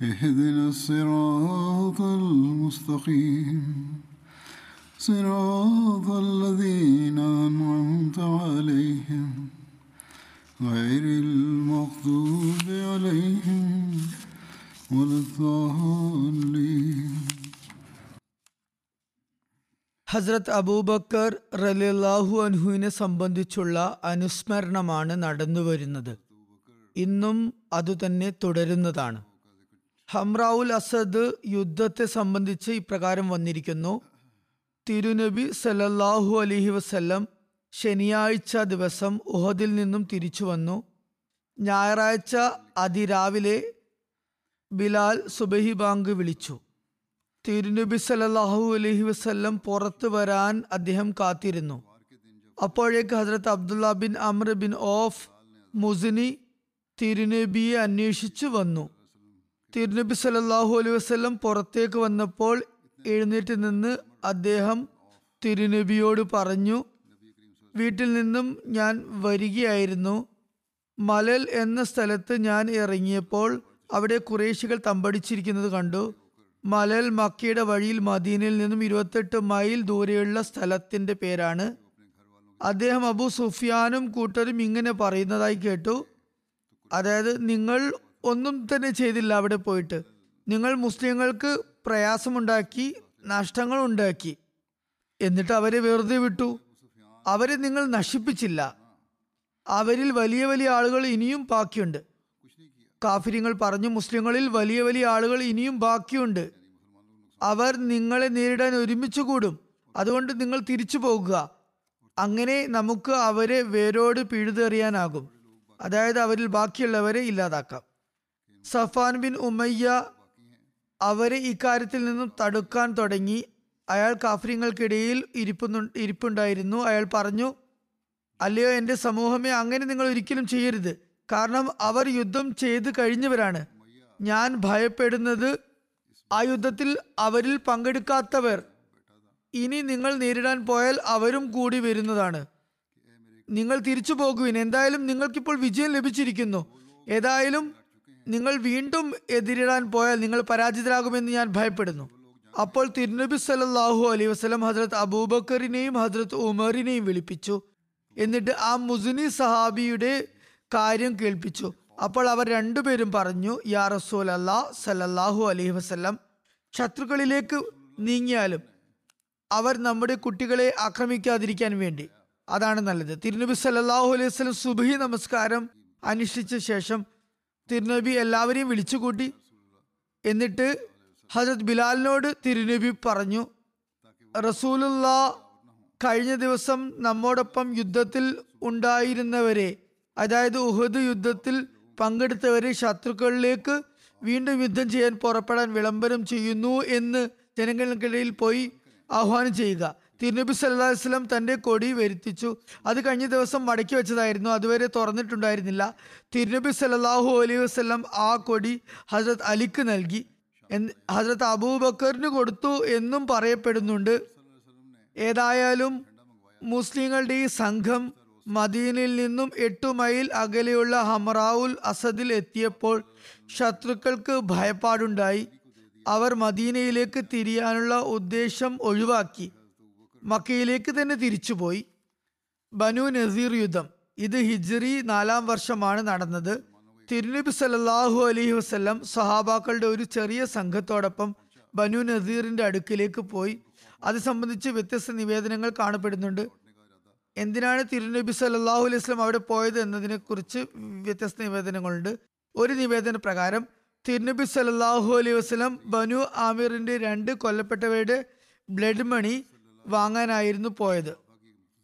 اهدنا الصراط المستقيم صراط الذين أنعمت عليهم غير المغضوب عليهم ولا الضالين ഹസ്രത്ത് അബൂബക്കർ റലിയല്ലാഹു അൻഹുവിനെ സംബന്ധിച്ചുള്ള അനുസ്മരണമാണ് നടന്നുവരുന്നത് ഇന്നും അതുതന്നെ തുടരുന്നതാണ് ഹംറാവുൽ അസദ് യുദ്ധത്തെ സംബന്ധിച്ച് ഇപ്രകാരം വന്നിരിക്കുന്നു. തിരുനബി സലല്ലാഹു അലഹി വസ്ല്ലം ശനിയാഴ്ച ദിവസം ഉഹദിൽ നിന്നും തിരിച്ചു വന്നു. ഞായറാഴ്ച അതിരാവിലെ ബിലാൽ സുബഹി ബാങ്ക് വിളിച്ചു. തിരുനബി സലല്ലാഹു അലഹി വസ്ല്ലം പുറത്തു വരാൻ അദ്ദേഹം കാത്തിരുന്നു. അപ്പോഴേക്ക് Hazrat Abdullah bin Amr bin of മുസിനി തിരുനബിയെ അന്വേഷിച്ചു വന്നു. തിരുനബി സല്ലല്ലാഹു അലൈഹി വസല്ലം പുറത്തേക്ക് വന്നപ്പോൾ എഴുന്നേറ്റ് നിന്ന് അദ്ദേഹം തിരുനബിയോട് പറഞ്ഞു വീട്ടിൽ നിന്നും ഞാൻ വരികയായിരുന്നു. മലൽ എന്ന സ്ഥലത്ത് ഞാൻ ഇറങ്ങിയപ്പോൾ അവിടെ കുറേശികൾ തമ്പടിച്ചിരിക്കുന്നത് കണ്ടു. മലൽ മക്കയുടെ വഴിയിൽ മദീനയിൽ നിന്നും ഇരുപത്തെട്ട് മൈൽ ദൂരെയുള്ള സ്ഥലത്തിന്റെ പേരാണ്. അദ്ദേഹം അബു സുഫിയാനും കൂട്ടരും ഇങ്ങനെ പറയുന്നതായി കേട്ടു. അതായത് നിങ്ങൾ ഒന്നും തന്നെ ചെയ്തില്ല അവിടെ പോയിട്ട്. നിങ്ങൾ മുസ്ലിങ്ങൾക്ക് പ്രയാസമുണ്ടാക്കി നഷ്ടങ്ങൾ ഉണ്ടാക്കി. എന്നിട്ട് അവരെ വെറുതെ വിട്ടു. അവരെ നിങ്ങൾ നശിപ്പിച്ചില്ല. അവരിൽ വലിയ വലിയ ആളുകൾ ഇനിയും ബാക്കിയുണ്ട്. കാഫിര്യങ്ങൾ പറഞ്ഞു മുസ്ലിങ്ങളിൽ വലിയ വലിയ ആളുകൾ ഇനിയും ബാക്കിയുണ്ട്. അവർ നിങ്ങളെ നേരിടാൻ ഒരുമിച്ച് കൂടും. അതുകൊണ്ട് നിങ്ങൾ തിരിച്ചു പോകുക. അങ്ങനെ നമുക്ക് അവരെ വേരോട് പിഴുതെറിയാനാകും. അതായത് അവരിൽ ബാക്കിയുള്ളവരെ ഇല്ലാതാക്കാം. സഫാൻ ബിൻ ഉമയ്യ അവരെ ഇക്കാര്യത്തിൽ നിന്നും തടുക്കാൻ തുടങ്ങി. അയാൾ കാഫര്യങ്ങൾക്കിടയിൽ ഇരിപ്പുന്നു ഇരിപ്പുണ്ടായിരുന്നു. അയാൾ പറഞ്ഞു അല്ലയോ എന്റെ സമൂഹമേ അങ്ങനെ നിങ്ങൾ ഒരിക്കലും ചെയ്യരുത്. കാരണം അവർ യുദ്ധം ചെയ്ത് കഴിഞ്ഞവരാണ്. ഞാൻ ഭയപ്പെടുന്നത് ആ യുദ്ധത്തിൽ അവരിൽ പങ്കെടുക്കാത്തവർ. ഇനി നിങ്ങൾ നേരിടാൻ പോയാൽ അവരും കൂടി വരുന്നതാണ്. നിങ്ങൾ തിരിച്ചു പോകുവിൻ എന്തായാലും നിങ്ങൾക്കിപ്പോൾ വിജയം ലഭിച്ചിരിക്കുന്നു. ഏതായാലും നിങ്ങൾ വീണ്ടും എതിരിടാൻ പോയാൽ നിങ്ങൾ പരാജിതരാകുമെന്ന് ഞാൻ ഭയപ്പെടുന്നു. അപ്പോൾ തിരുനബി സല്ലാഹു അലൈഹി വസ്ലം ഹജ്രത് അബൂബക്കറിനെയും ഹജ്രത് ഉമറിനെയും വിളിപ്പിച്ചു. എന്നിട്ട് ആ മുസുനി സഹാബിയുടെ കാര്യം കേൾപ്പിച്ചു. അപ്പോൾ അവർ രണ്ടുപേരും പറഞ്ഞു യാ റസൂൽ അല്ലാ സല്ലല്ലാഹു അലൈഹി വസ്ലം ശത്രുക്കളിലേക്ക് നീങ്ങിയാലും അവർ നമ്മുടെ കുട്ടികളെ ആക്രമിക്കാതിരിക്കാൻ വേണ്ടി. അതാണ് നല്ലത്. തിരുനബി സല്ലാഹു അലൈഹി വസ്ലം സുബഹി നമസ്കാരം അനുഷ്ഠിച്ച ശേഷം തിരുനബി എല്ലാവരെയും വിളിച്ചുകൂട്ടി. എന്നിട്ട് ഹജരത് ബിലാലിനോട് തിരുനബി പറഞ്ഞു റസൂലുള്ള കഴിഞ്ഞ ദിവസം നമ്മോടൊപ്പം യുദ്ധത്തിൽ ഉണ്ടായിരുന്നവരെ അതായത് ഉഹദ് യുദ്ധത്തിൽ പങ്കെടുത്തവരെ ശത്രുക്കളിലേക്ക് വീണ്ടും യുദ്ധം ചെയ്യാൻ പുറപ്പെടാൻ വിളംബരം ചെയ്യുന്നു എന്ന് ജനങ്ങൾക്കിടയിൽ പോയി ആഹ്വാനം ചെയ്യുക. തിരുനബി സല്ലല്ലാഹു അലൈഹി വസല്ലം തന്റെ കൊടി വരുത്തിച്ചു. അത് കഴിഞ്ഞ ദിവസം മടക്കി വെച്ചതായിരുന്നു. അതുവരെ തുറന്നിട്ടുണ്ടായിരുന്നില്ല. തിരുനബി സല്ലല്ലാഹു അലൈഹി വസ്ലം ആ കൊടി ഹസരത് അലിക്ക് നൽകി. എന്ന് ഹസ്രത്ത് അബൂബക്കറിന് കൊടുത്തു എന്നും പറയപ്പെടുന്നുണ്ട്. ഏതായാലും മുസ്ലിങ്ങളുടെ ഈ സംഘം മദീനിൽ നിന്നും എട്ടു മൈൽ അകലെയുള്ള ഹമറാവുൽ അസദിൽ എത്തിയപ്പോൾ ശത്രുക്കൾക്ക് ഭയപ്പാടുണ്ടായി. അവർ മദീനയിലേക്ക് തിരിയാനുള്ള ഉദ്ദേശം ഒഴിവാക്കി. മക്കയിലേക്ക് തന്നെ തിരിച്ചുപോയി. ബനു നസീർ യുദ്ധം. ഇത് ഹിജ്റി നാലാം വർഷമാണ് നടന്നത്. തിരുനബി സല്ലാഹു അലൈഹി വസല്ലം സഹാബാക്കളുടെ ഒരു ചെറിയ സംഘത്തോടൊപ്പം ബനു നസീറിന്റെ അടുക്കിലേക്ക് പോയി. അത് സംബന്ധിച്ച് വ്യത്യസ്ത നിവേദനങ്ങൾ കാണപ്പെടുന്നുണ്ട്. എന്തിനാണ് തിരുനബി സല്ലാഹു അലൈഹി വസ്ലം അവിടെ പോയത് എന്നതിനെ കുറിച്ച് വ്യത്യസ്ത നിവേദനങ്ങളുണ്ട്. ഒരു നിവേദന പ്രകാരം തിരുനബി സല്ലാഹു അലൈഹി വസ്ലം ബനു ആമിറിന്റെ രണ്ട് കൊല്ലപ്പെട്ടവരുടെ ബ്ലഡ് മണി വാങ്ങാനായിരുന്നു പോയത്.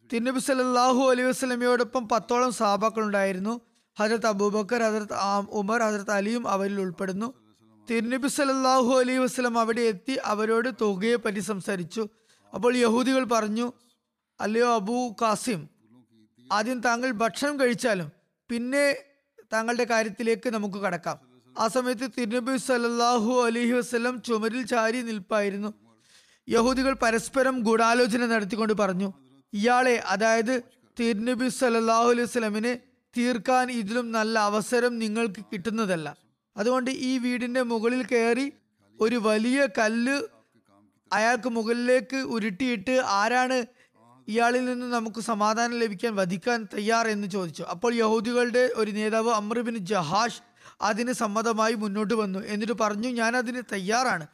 തിന്നബി സല്ലല്ലാഹു അലൈഹി വസ്ലമയോടൊപ്പം പത്തോളം സഹാബാക്കൾ ഉണ്ടായിരുന്നു ഹജരത്ത് അബൂബക്കർ ഹജരത്ത് ഉമർ ഹജരത്ത് അലിയും അവരിൽ ഉൾപ്പെടുന്നു. തിരുനബി സല്ലല്ലാഹു അലൈഹി വസ്ലം അവിടെ എത്തി അവരോട് തുകയെ പറ്റി സംസാരിച്ചു. അപ്പോൾ യഹൂദികൾ പറഞ്ഞു അല്ലയോ അബൂ കാസിം ആദ്യം താങ്കൾ ഭക്ഷണം കഴിച്ചാലും പിന്നെ താങ്കളുടെ കാര്യത്തിലേക്ക് നമുക്ക് കടക്കാം. ആ സമയത്ത് തിരുനബി സല്ലല്ലാഹു അലഹി വസ്ലം ചുമരിൽ ചാരി നിൽപ്പായിരുന്നു. യഹൂദികൾ പരസ്പരം ഗൂഢാലോചന നടത്തിക്കൊണ്ട് പറഞ്ഞു ഇയാളെ അതായത് തിരുനബി സല്ലല്ലാഹു അലൈഹി സ്വലമിനെ തീർക്കാൻ ഇതിലും നല്ല അവസരം നിങ്ങൾക്ക് കിട്ടുന്നതല്ല. അതുകൊണ്ട് ഈ വീടിന്റെ മുകളിൽ കയറി ഒരു വലിയ കല്ല് അയാൾക്ക് മുകളിലേക്ക് ഉരുട്ടിയിട്ട് ആരാണ് ഇയാളിൽ നിന്ന് നമുക്ക് സമാധാനം ലഭിക്കാൻ വധിക്കാൻ തയ്യാർ എന്ന് ചോദിച്ചു. അപ്പോൾ യഹൂദികളുടെ ഒരു നേതാവ് അമ്രബിൻ ജഹാഷ് അതിന് സമ്മതമായി മുന്നോട്ട് വന്നു. എന്നിട്ട് പറഞ്ഞു ഞാൻ അതിന് തയ്യാറാണ്.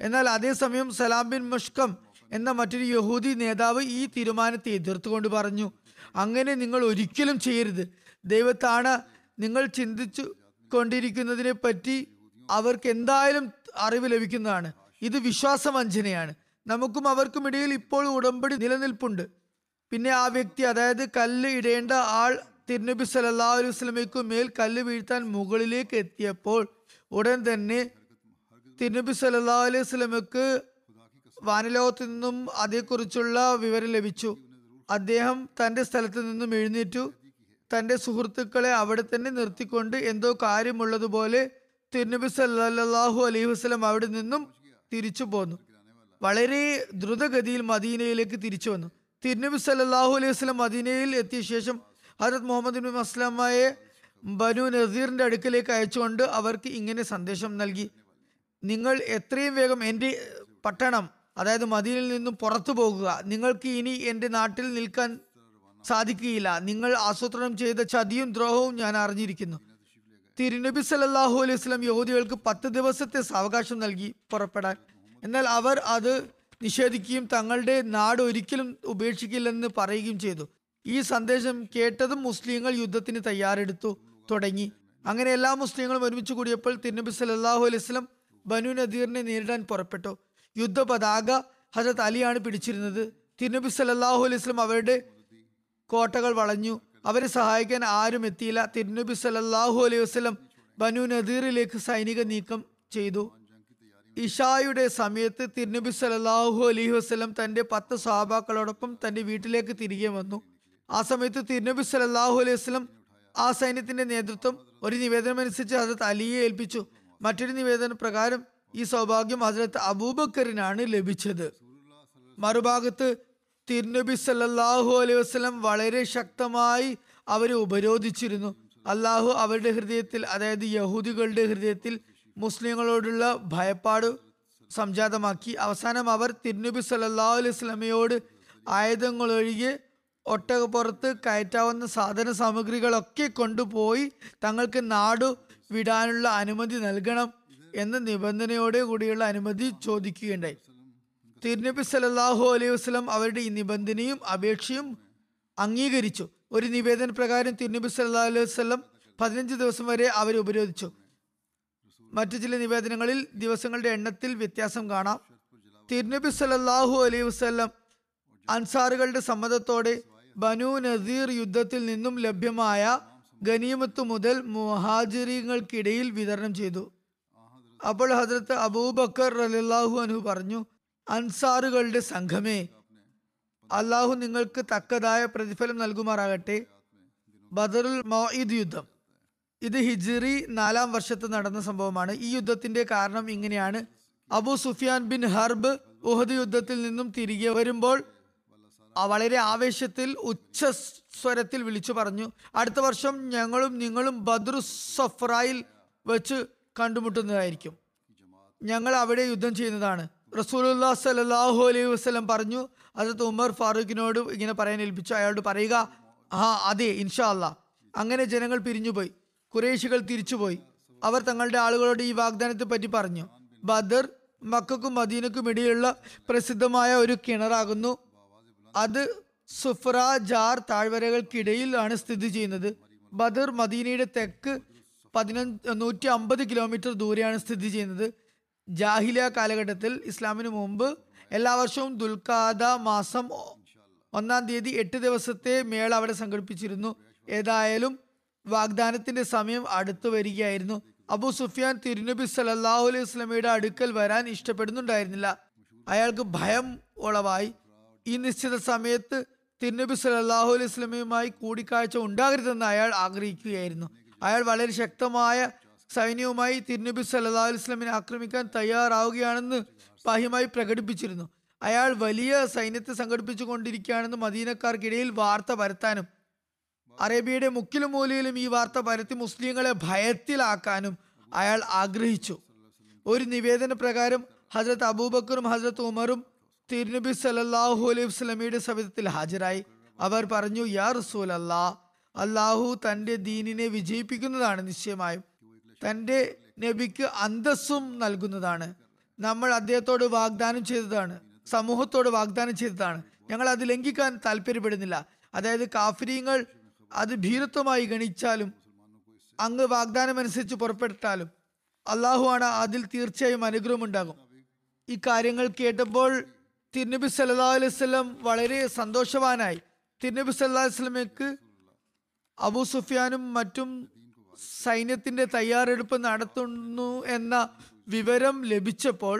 എന്നാൽ അതേസമയം സലാം ബിൻ മുഷ്കം എന്ന മറ്റൊരു യഹൂദി നേതാവ് ഈ തീരുമാനത്തെ എതിർത്തുകൊണ്ട് പറഞ്ഞു അങ്ങനെ നിങ്ങൾ ഒരിക്കലും ചെയ്യരുത്. ദൈവത്താണ് നിങ്ങൾ ചിന്തിച്ചു കൊണ്ടിരിക്കുന്നതിനെ പറ്റി അവർക്ക് എന്തായാലും അറിവ് ലഭിക്കുന്നതാണ്. ഇത് വിശ്വാസവഞ്ചനയാണ് നമുക്കും അവർക്കും ഇടയിൽ ഇപ്പോൾ ഉടമ്പടി നിലനിൽപ്പുണ്ട്. പിന്നെ ആ വ്യക്തി അതായത് കല്ല് ഇടേണ്ട ആൾ തിരുനബി സല്ലല്ലാഹു അലൈഹി മേൽ കല്ല് വീഴ്ത്താൻ മുകളിലേക്ക് എത്തിയപ്പോൾ ഉടൻ തന്നെ തിരുനബി സല്ലാ അലൈഹി സ്വലമക്ക് വാനലോകത്തു നിന്നും അതേക്കുറിച്ചുള്ള വിവരം ലഭിച്ചു. അദ്ദേഹം തന്റെ സ്ഥലത്ത് നിന്നും എഴുന്നേറ്റു. തന്റെ സുഹൃത്തുക്കളെ അവിടെ തന്നെ നിർത്തിക്കൊണ്ട് എന്തോ കാര്യമുള്ളതുപോലെ തിരുനബി സല്ലാഹു അലൈഹി വസ്ലം അവിടെ നിന്നും തിരിച്ചു പോന്നു. വളരെ ദ്രുതഗതിയിൽ മദീനയിലേക്ക് തിരിച്ചു വന്നു. തിരുനബി സല്ലാഹു അലൈഹി വസ്ലം മദീനയിൽ എത്തിയ ശേഷം ഹജരത് മുഹമ്മദ് ബിൻ മസ്ലമയെ ബനു നസീറിന്റെ അടുക്കലേക്ക് അയച്ചുകൊണ്ട് അവർക്ക് ഇങ്ങനെ സന്ദേശം നൽകി. നിങ്ങൾ എത്രയും വേഗം എന്റെ പട്ടണം അതായത് മദീനയിൽ നിന്നും പുറത്തു പോകുക. നിങ്ങൾക്ക് ഇനി എന്റെ നാട്ടിൽ നിൽക്കാൻ സാധിക്കുകയില്ല. നിങ്ങൾ ആസൂത്രണം ചെയ്ത ചതിയും ദ്രോഹവും ഞാൻ അറിഞ്ഞിരിക്കുന്നു. തിരുനബി സല്ലല്ലാഹു അലൈഹി സ്വലം യഹൂദികൾക്ക് പത്ത് ദിവസത്തെ സാവകാശം നൽകി പുറപ്പെടാൻ. എന്നാൽ അവർ അത് നിഷേധിക്കുകയും തങ്ങളുടെ നാട് ഒരിക്കലും ഉപേക്ഷിക്കില്ലെന്ന് പറയുകയും ചെയ്തു. ഈ സന്ദേശം കേട്ടതും മുസ്ലിങ്ങൾ യുദ്ധത്തിന് തയ്യാറെടുത്തു തുടങ്ങി. അങ്ങനെ എല്ലാ മുസ്ലിങ്ങളും ഒരുമിച്ച് കൂടിയപ്പോൾ തിരുനബി സല്ലല്ലാഹു അലൈഹി വസല്ലം ബനു നദീറിനെ നേരിടാൻ പുറപ്പെട്ടു. യുദ്ധ പതാക ഹജരത് അലിയാണ് പിടിച്ചിരുന്നത്. തിരുനബി സല്ലാഹു അലൈഹി വസല്ലം അവരുടെ കോട്ടകൾ വളഞ്ഞു. അവരെ സഹായിക്കാൻ ആരും എത്തിയില്ല. തിരുനബി സല്ലാഹു അലൈഹി വസ്ലം ബനു നദീറിലേക്ക് സൈനിക നീക്കം ചെയ്തു. ഇഷായുടെ സമയത്ത് തിരുനബി സല്ലാഹു അലൈഹി വസ്ലം തന്റെ പത്ത് സഹാബാക്കളോടൊപ്പം തന്റെ വീട്ടിലേക്ക് തിരികെ വന്നു. ആ സമയത്ത് തിരുനബി സല്ലാഹു അലൈഹി വസ്ലം ആ സൈന്യത്തിന്റെ നേതൃത്വം ഒരു നിവേദനം അനുസരിച്ച് ഹസരത്ത് അലിയെ ഏൽപ്പിച്ചു. മറ്റൊരു നിവേദന പ്രകാരം ഈ സൗഭാഗ്യം ഹസരത്ത് അബൂബക്കറിനാണ് ലഭിച്ചത്. മറുഭാഗത്ത് തിരുനബി സല്ലാഹു അലൈഹി വസ്ലം വളരെ ശക്തമായി അവരെ ഉപരോധിച്ചിരുന്നു. അള്ളാഹു അവരുടെ ഹൃദയത്തിൽ അതായത് യഹൂദികളുടെ ഹൃദയത്തിൽ മുസ്ലിങ്ങളോടുള്ള ഭയപ്പാട് സംജാതമാക്കി. അവസാനം അവർ തിരുനബി സല്ലല്ലാഹു അലൈഹി സ്വലമയോട് ആയുധങ്ങളൊഴികെ ഒട്ടകപ്പുറത്ത് കയറ്റാവുന്ന സാധന സാമഗ്രികളൊക്കെ കൊണ്ടുപോയി തങ്ങൾക്ക് നാടു വിടാനുള്ള അനുമതി നൽകണം എന്ന നിബന്ധനയോടെ കൂടിയുള്ള അനുമതി ചോദിക്കുകയുണ്ടായി. തിരുനബി സലല്ലാഹു അലൈഹി വസ്ലം അവരുടെ ഈ നിബന്ധനയും അപേക്ഷയും അംഗീകരിച്ചു. ഒരു നിവേദന പ്രകാരം തിരുനബി സല്ലാ അലൈഹി വസ്ലം പതിനഞ്ച് ദിവസം വരെ അവരെ ഉപരോധിച്ചു. മറ്റു ചില നിവേദനങ്ങളിൽ ദിവസങ്ങളുടെ എണ്ണത്തിൽ വ്യത്യാസം കാണാം. തിരുനബി സലല്ലാഹു അലൈഹി വസല്ലം അൻസാറുകളുടെ സമ്മതത്തോടെ ബനു നസീർ യുദ്ധത്തിൽ നിന്നും ലഭ്യമായ ഗനീമത്ത് മുതൽ മുഹാജിറിങ്ങൾക്കിടയിൽ വിതരണം ചെയ്തു. അപ്പോൾ ഹജ്രത്ത് അബൂബക്കർ റളിയല്ലാഹു അനു പറഞ്ഞു അൻസാറുകളുടെ സംഘമേ അള്ളാഹു നിങ്ങൾക്ക് തക്കതായ പ്രതിഫലം നൽകുമാറാകട്ടെ. ബദറുൽ മൗഇദ് യുദ്ധം. ഇത് ഹിജ്റി നാലാം വർഷത്ത് നടന്ന സംഭവമാണ്. ഈ യുദ്ധത്തിന്റെ കാരണം ഇങ്ങനെയാണ്. Abu Sufyan bin Harb Uhud യുദ്ധത്തിൽ നിന്നും തിരികെ വരുമ്പോൾ വളരെ ആവേശത്തിൽ ഉച്ച സ്വരത്തിൽ വിളിച്ചു പറഞ്ഞു അടുത്ത വർഷം ഞങ്ങളും നിങ്ങളും ബദ്രു സഫ്രായിൽ വെച്ച് കണ്ടുമുട്ടുന്നതായിരിക്കും. ഞങ്ങൾ അവിടെ യുദ്ധം ചെയ്യുന്നതാണ്. റസൂലുല്ലാ സലാഹു അലൈഹി വസ്ലം പറഞ്ഞു അതത് ഉമർ ഫാറൂഖിനോട് ഇങ്ങനെ പറയാൻ ഏൽപ്പിച്ചു. അയാളോട് പറയുക ആ അതെ ഇൻഷാ അല്ലാ അങ്ങനെ ജനങ്ങൾ പിരിഞ്ഞുപോയി. കുറേശികൾ തിരിച്ചുപോയി. അവർ തങ്ങളുടെ ആളുകളോട് ഈ വാഗ്ദാനത്തെ പറ്റി പറഞ്ഞു. ബദർ മക്കൾക്കും മദീനക്കും ഇടയിലുള്ള പ്രസിദ്ധമായ ഒരു കിണറാകുന്നു. അത് സുഫ്ര ജാർ താഴ്വരകൾക്കിടയിലാണ് സ്ഥിതി ചെയ്യുന്നത്. ബദർ മദീനയുടെ തെക്ക് പതിനഞ്ച് നൂറ്റി അമ്പത് കിലോമീറ്റർ ദൂരെയാണ് സ്ഥിതി ചെയ്യുന്നത്. ജാഹിലിയ കാലഘട്ടത്തിൽ ഇസ്ലാമിന് മുമ്പ് എല്ലാ വർഷവും ദുൽഖാദ മാസം ഒന്നാം തീയതി എട്ട് ദിവസത്തെ മേള അവിടെ സംഘടിപ്പിച്ചിരുന്നു. ഏതായാലും വാഗ്ദാനത്തിന്റെ സമയം അടുത്തു വരികയായിരുന്നു. അബു സുഫിയാൻ തിരുനബി സല്ലല്ലാഹു അലൈഹി വസല്ലമയുടെ അടുക്കൽ വരാൻ ഇഷ്ടപ്പെടുന്നുണ്ടായിരുന്നില്ല. അയാൾക്ക് ഭയം ഉളവായി. ഈ നിശ്ചിത സമയത്ത് തിരുനബി സല്ലല്ലാഹു അലൈഹി സ്വലമയുമായി കൂടിക്കാഴ്ച ഉണ്ടാകരുതെന്ന് അയാൾ ആഗ്രഹിക്കുകയായിരുന്നു. അയാൾ വളരെ ശക്തമായ സൈന്യവുമായി തിരുനബി അലൈഹി സ്വലമിനെ ആക്രമിക്കാൻ തയ്യാറാവുകയാണെന്ന് ബാഹ്യമായി പ്രകടിപ്പിച്ചിരുന്നു. അയാൾ വലിയ സൈന്യത്തെ സംഘടിപ്പിച്ചു കൊണ്ടിരിക്കുകയാണെന്ന് മദീനക്കാർക്കിടയിൽ വാർത്ത പരത്താനും അറേബ്യയുടെ മുക്കിലും മൂലയിലും ഈ വാർത്ത പരത്തി മുസ്ലിങ്ങളെ ഭയത്തിലാക്കാനും അയാൾ ആഗ്രഹിച്ചു. ഒരു നിവേദന പ്രകാരം ഹസരത് അബൂബക്കറും ഹസരത് ഉമറും തിരുനബി സലല്ലാഹു അലൈഹി വസല്ലമയുടെ സവിധത്തിൽ ഹാജരായി. അവർ പറഞ്ഞു യാ റസൂൽ അല്ലാ അള്ളാഹു തന്റെ ദീനിനെ വിജയിപ്പിക്കുന്നതാണ് നിശ്ചയമായും. തന്റെ നബിക്ക് അന്തസ്സും നൽകുന്നതാണ്. നമ്മൾ അദ്ദേഹത്തോട് വാഗ്ദാനം ചെയ്തതാണ് സമൂഹത്തോട് വാഗ്ദാനം ചെയ്തതാണ്. ഞങ്ങൾ അത് ലംഘിക്കാൻ താല്പര്യപ്പെടുന്നില്ല. അതായത് കാഫര്യങ്ങൾ അത് ഭീരത്വമായി ഗണിച്ചാലും അങ്ങ് വാഗ്ദാനമനുസരിച്ച് പുറപ്പെട്ടാലും അള്ളാഹുവാണ് അതിൽ തീർച്ചയായും അനുഗ്രഹമുണ്ടാകും. കാര്യങ്ങൾ കേട്ടപ്പോൾ തിരുനബി സല്ലാ അലൈഹി വസല്ലം വളരെ സന്തോഷവാനായി. തിരുനബി സല്ലാ അലൈഹി അബു സുഫിയാനും മറ്റും സൈന്യത്തിന്റെ തയ്യാറെടുപ്പ് നടത്തുന്നു എന്ന വിവരം ലഭിച്ചപ്പോൾ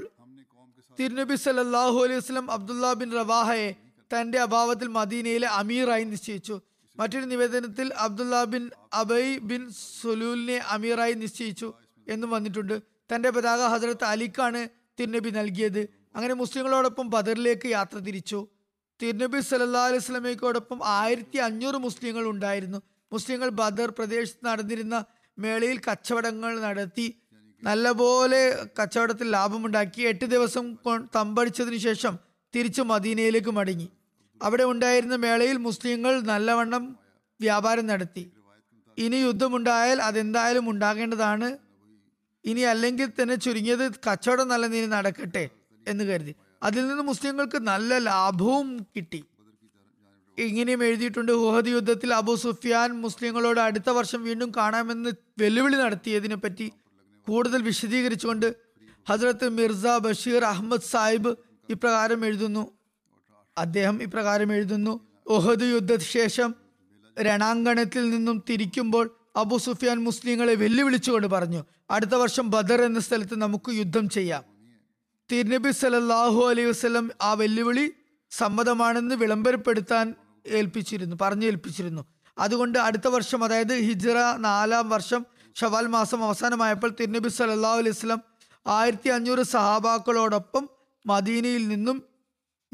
തിരുനബി സല്ലാഹു അലൈഹി വസല്ലം അബ്ദുല്ല ബിൻ റവാഹയെ തന്റെ അഭാവത്തിൽ മദീനയിലെ അമീറായി നിശ്ചയിച്ചു. മറ്റൊരു നിവേദനത്തിൽ അബ്ദുല്ല ബിൻ അബൈ ബിൻ സുലൂലിനെ അമീറായി നിശ്ചയിച്ചു എന്നും വന്നിട്ടുണ്ട്. തന്റെ പതാക ഹജറത്ത് അലിക്കാണ് തിരുനബി നൽകിയത്. അങ്ങനെ മുസ്ലിങ്ങളോടൊപ്പം ബദറിലേക്ക് യാത്ര തിരിച്ചു. തിരുനബി സല്ലാ അലൈഹി സ്വലമയ്ക്കോടൊപ്പം ആയിരത്തി അഞ്ഞൂറ് മുസ്ലിങ്ങൾ ഉണ്ടായിരുന്നു. മുസ്ലിങ്ങൾ ബദർ പ്രദേശത്ത് നടന്നിരുന്ന മേളയിൽ കച്ചവടങ്ങൾ നടത്തി. നല്ലപോലെ കച്ചവടത്തിൽ ലാഭമുണ്ടാക്കി. എട്ട് ദിവസം തമ്പടിച്ചതിനു ശേഷം തിരിച്ചു മദീനയിലേക്ക് മടങ്ങി. അവിടെ ഉണ്ടായിരുന്ന മേളയിൽ മുസ്ലിങ്ങൾ നല്ലവണ്ണം വ്യാപാരം നടത്തി. ഇനി യുദ്ധമുണ്ടായാൽ അതെന്തായാലും ഉണ്ടാകേണ്ടതാണ്. ഇനി അല്ലെങ്കിൽ തന്നെ ചുരുങ്ങിയത് കച്ചവടം നല്ല നീ നടക്കട്ടെ. എന്ന് കരുതി. അതിൽ നിന്ന് മുസ്ലിങ്ങൾക്ക് നല്ല ലാഭവും കിട്ടി. ഇങ്ങനെയും എഴുതിയിട്ടുണ്ട് ഊഹദ് യുദ്ധത്തിൽ അബു സുഫിയാൻ മുസ്ലിങ്ങളോട് അടുത്ത വർഷം വീണ്ടും കാണാമെന്ന് വെല്ലുവിളി നടത്തിയതിനെ പറ്റി കൂടുതൽ വിശദീകരിച്ചുകൊണ്ട് ഹസ്രത്ത് മിർസ ബഷീർ അഹമ്മദ് സാഹിബ് ഇപ്രകാരം എഴുതുന്നു. അദ്ദേഹം ഇപ്രകാരം എഴുതുന്നു ഊഹദ് യുദ്ധശേഷം രണാങ്കണത്തിൽ നിന്നും തിരിക്കുമ്പോൾ അബു സുഫിയാൻ മുസ്ലിങ്ങളെ വെല്ലുവിളിച്ചുകൊണ്ട് പറഞ്ഞു അടുത്ത വർഷം ബദർ എന്ന സ്ഥലത്ത് നമുക്ക് യുദ്ധം ചെയ്യാം. തിരുനബി സലല്ലാഹു അലൈഹി വസ്ലം ആ വെല്ലുവിളി സമ്മതമാണെന്ന് വിളംബരപ്പെടുത്താൻ ഏൽപ്പിച്ചിരുന്നു പറഞ്ഞു ഏൽപ്പിച്ചിരുന്നു. അതുകൊണ്ട് അടുത്ത വർഷം അതായത് ഹിജ്റ നാലാം വർഷം ഷവാൽ മാസം അവസാനമായപ്പോൾ തിരുനബി സലല്ലാഹു അലൈഹി വസ്ലം ആയിരത്തി അഞ്ഞൂറ് സഹാബാക്കളോടൊപ്പം മദീനയിൽ നിന്നും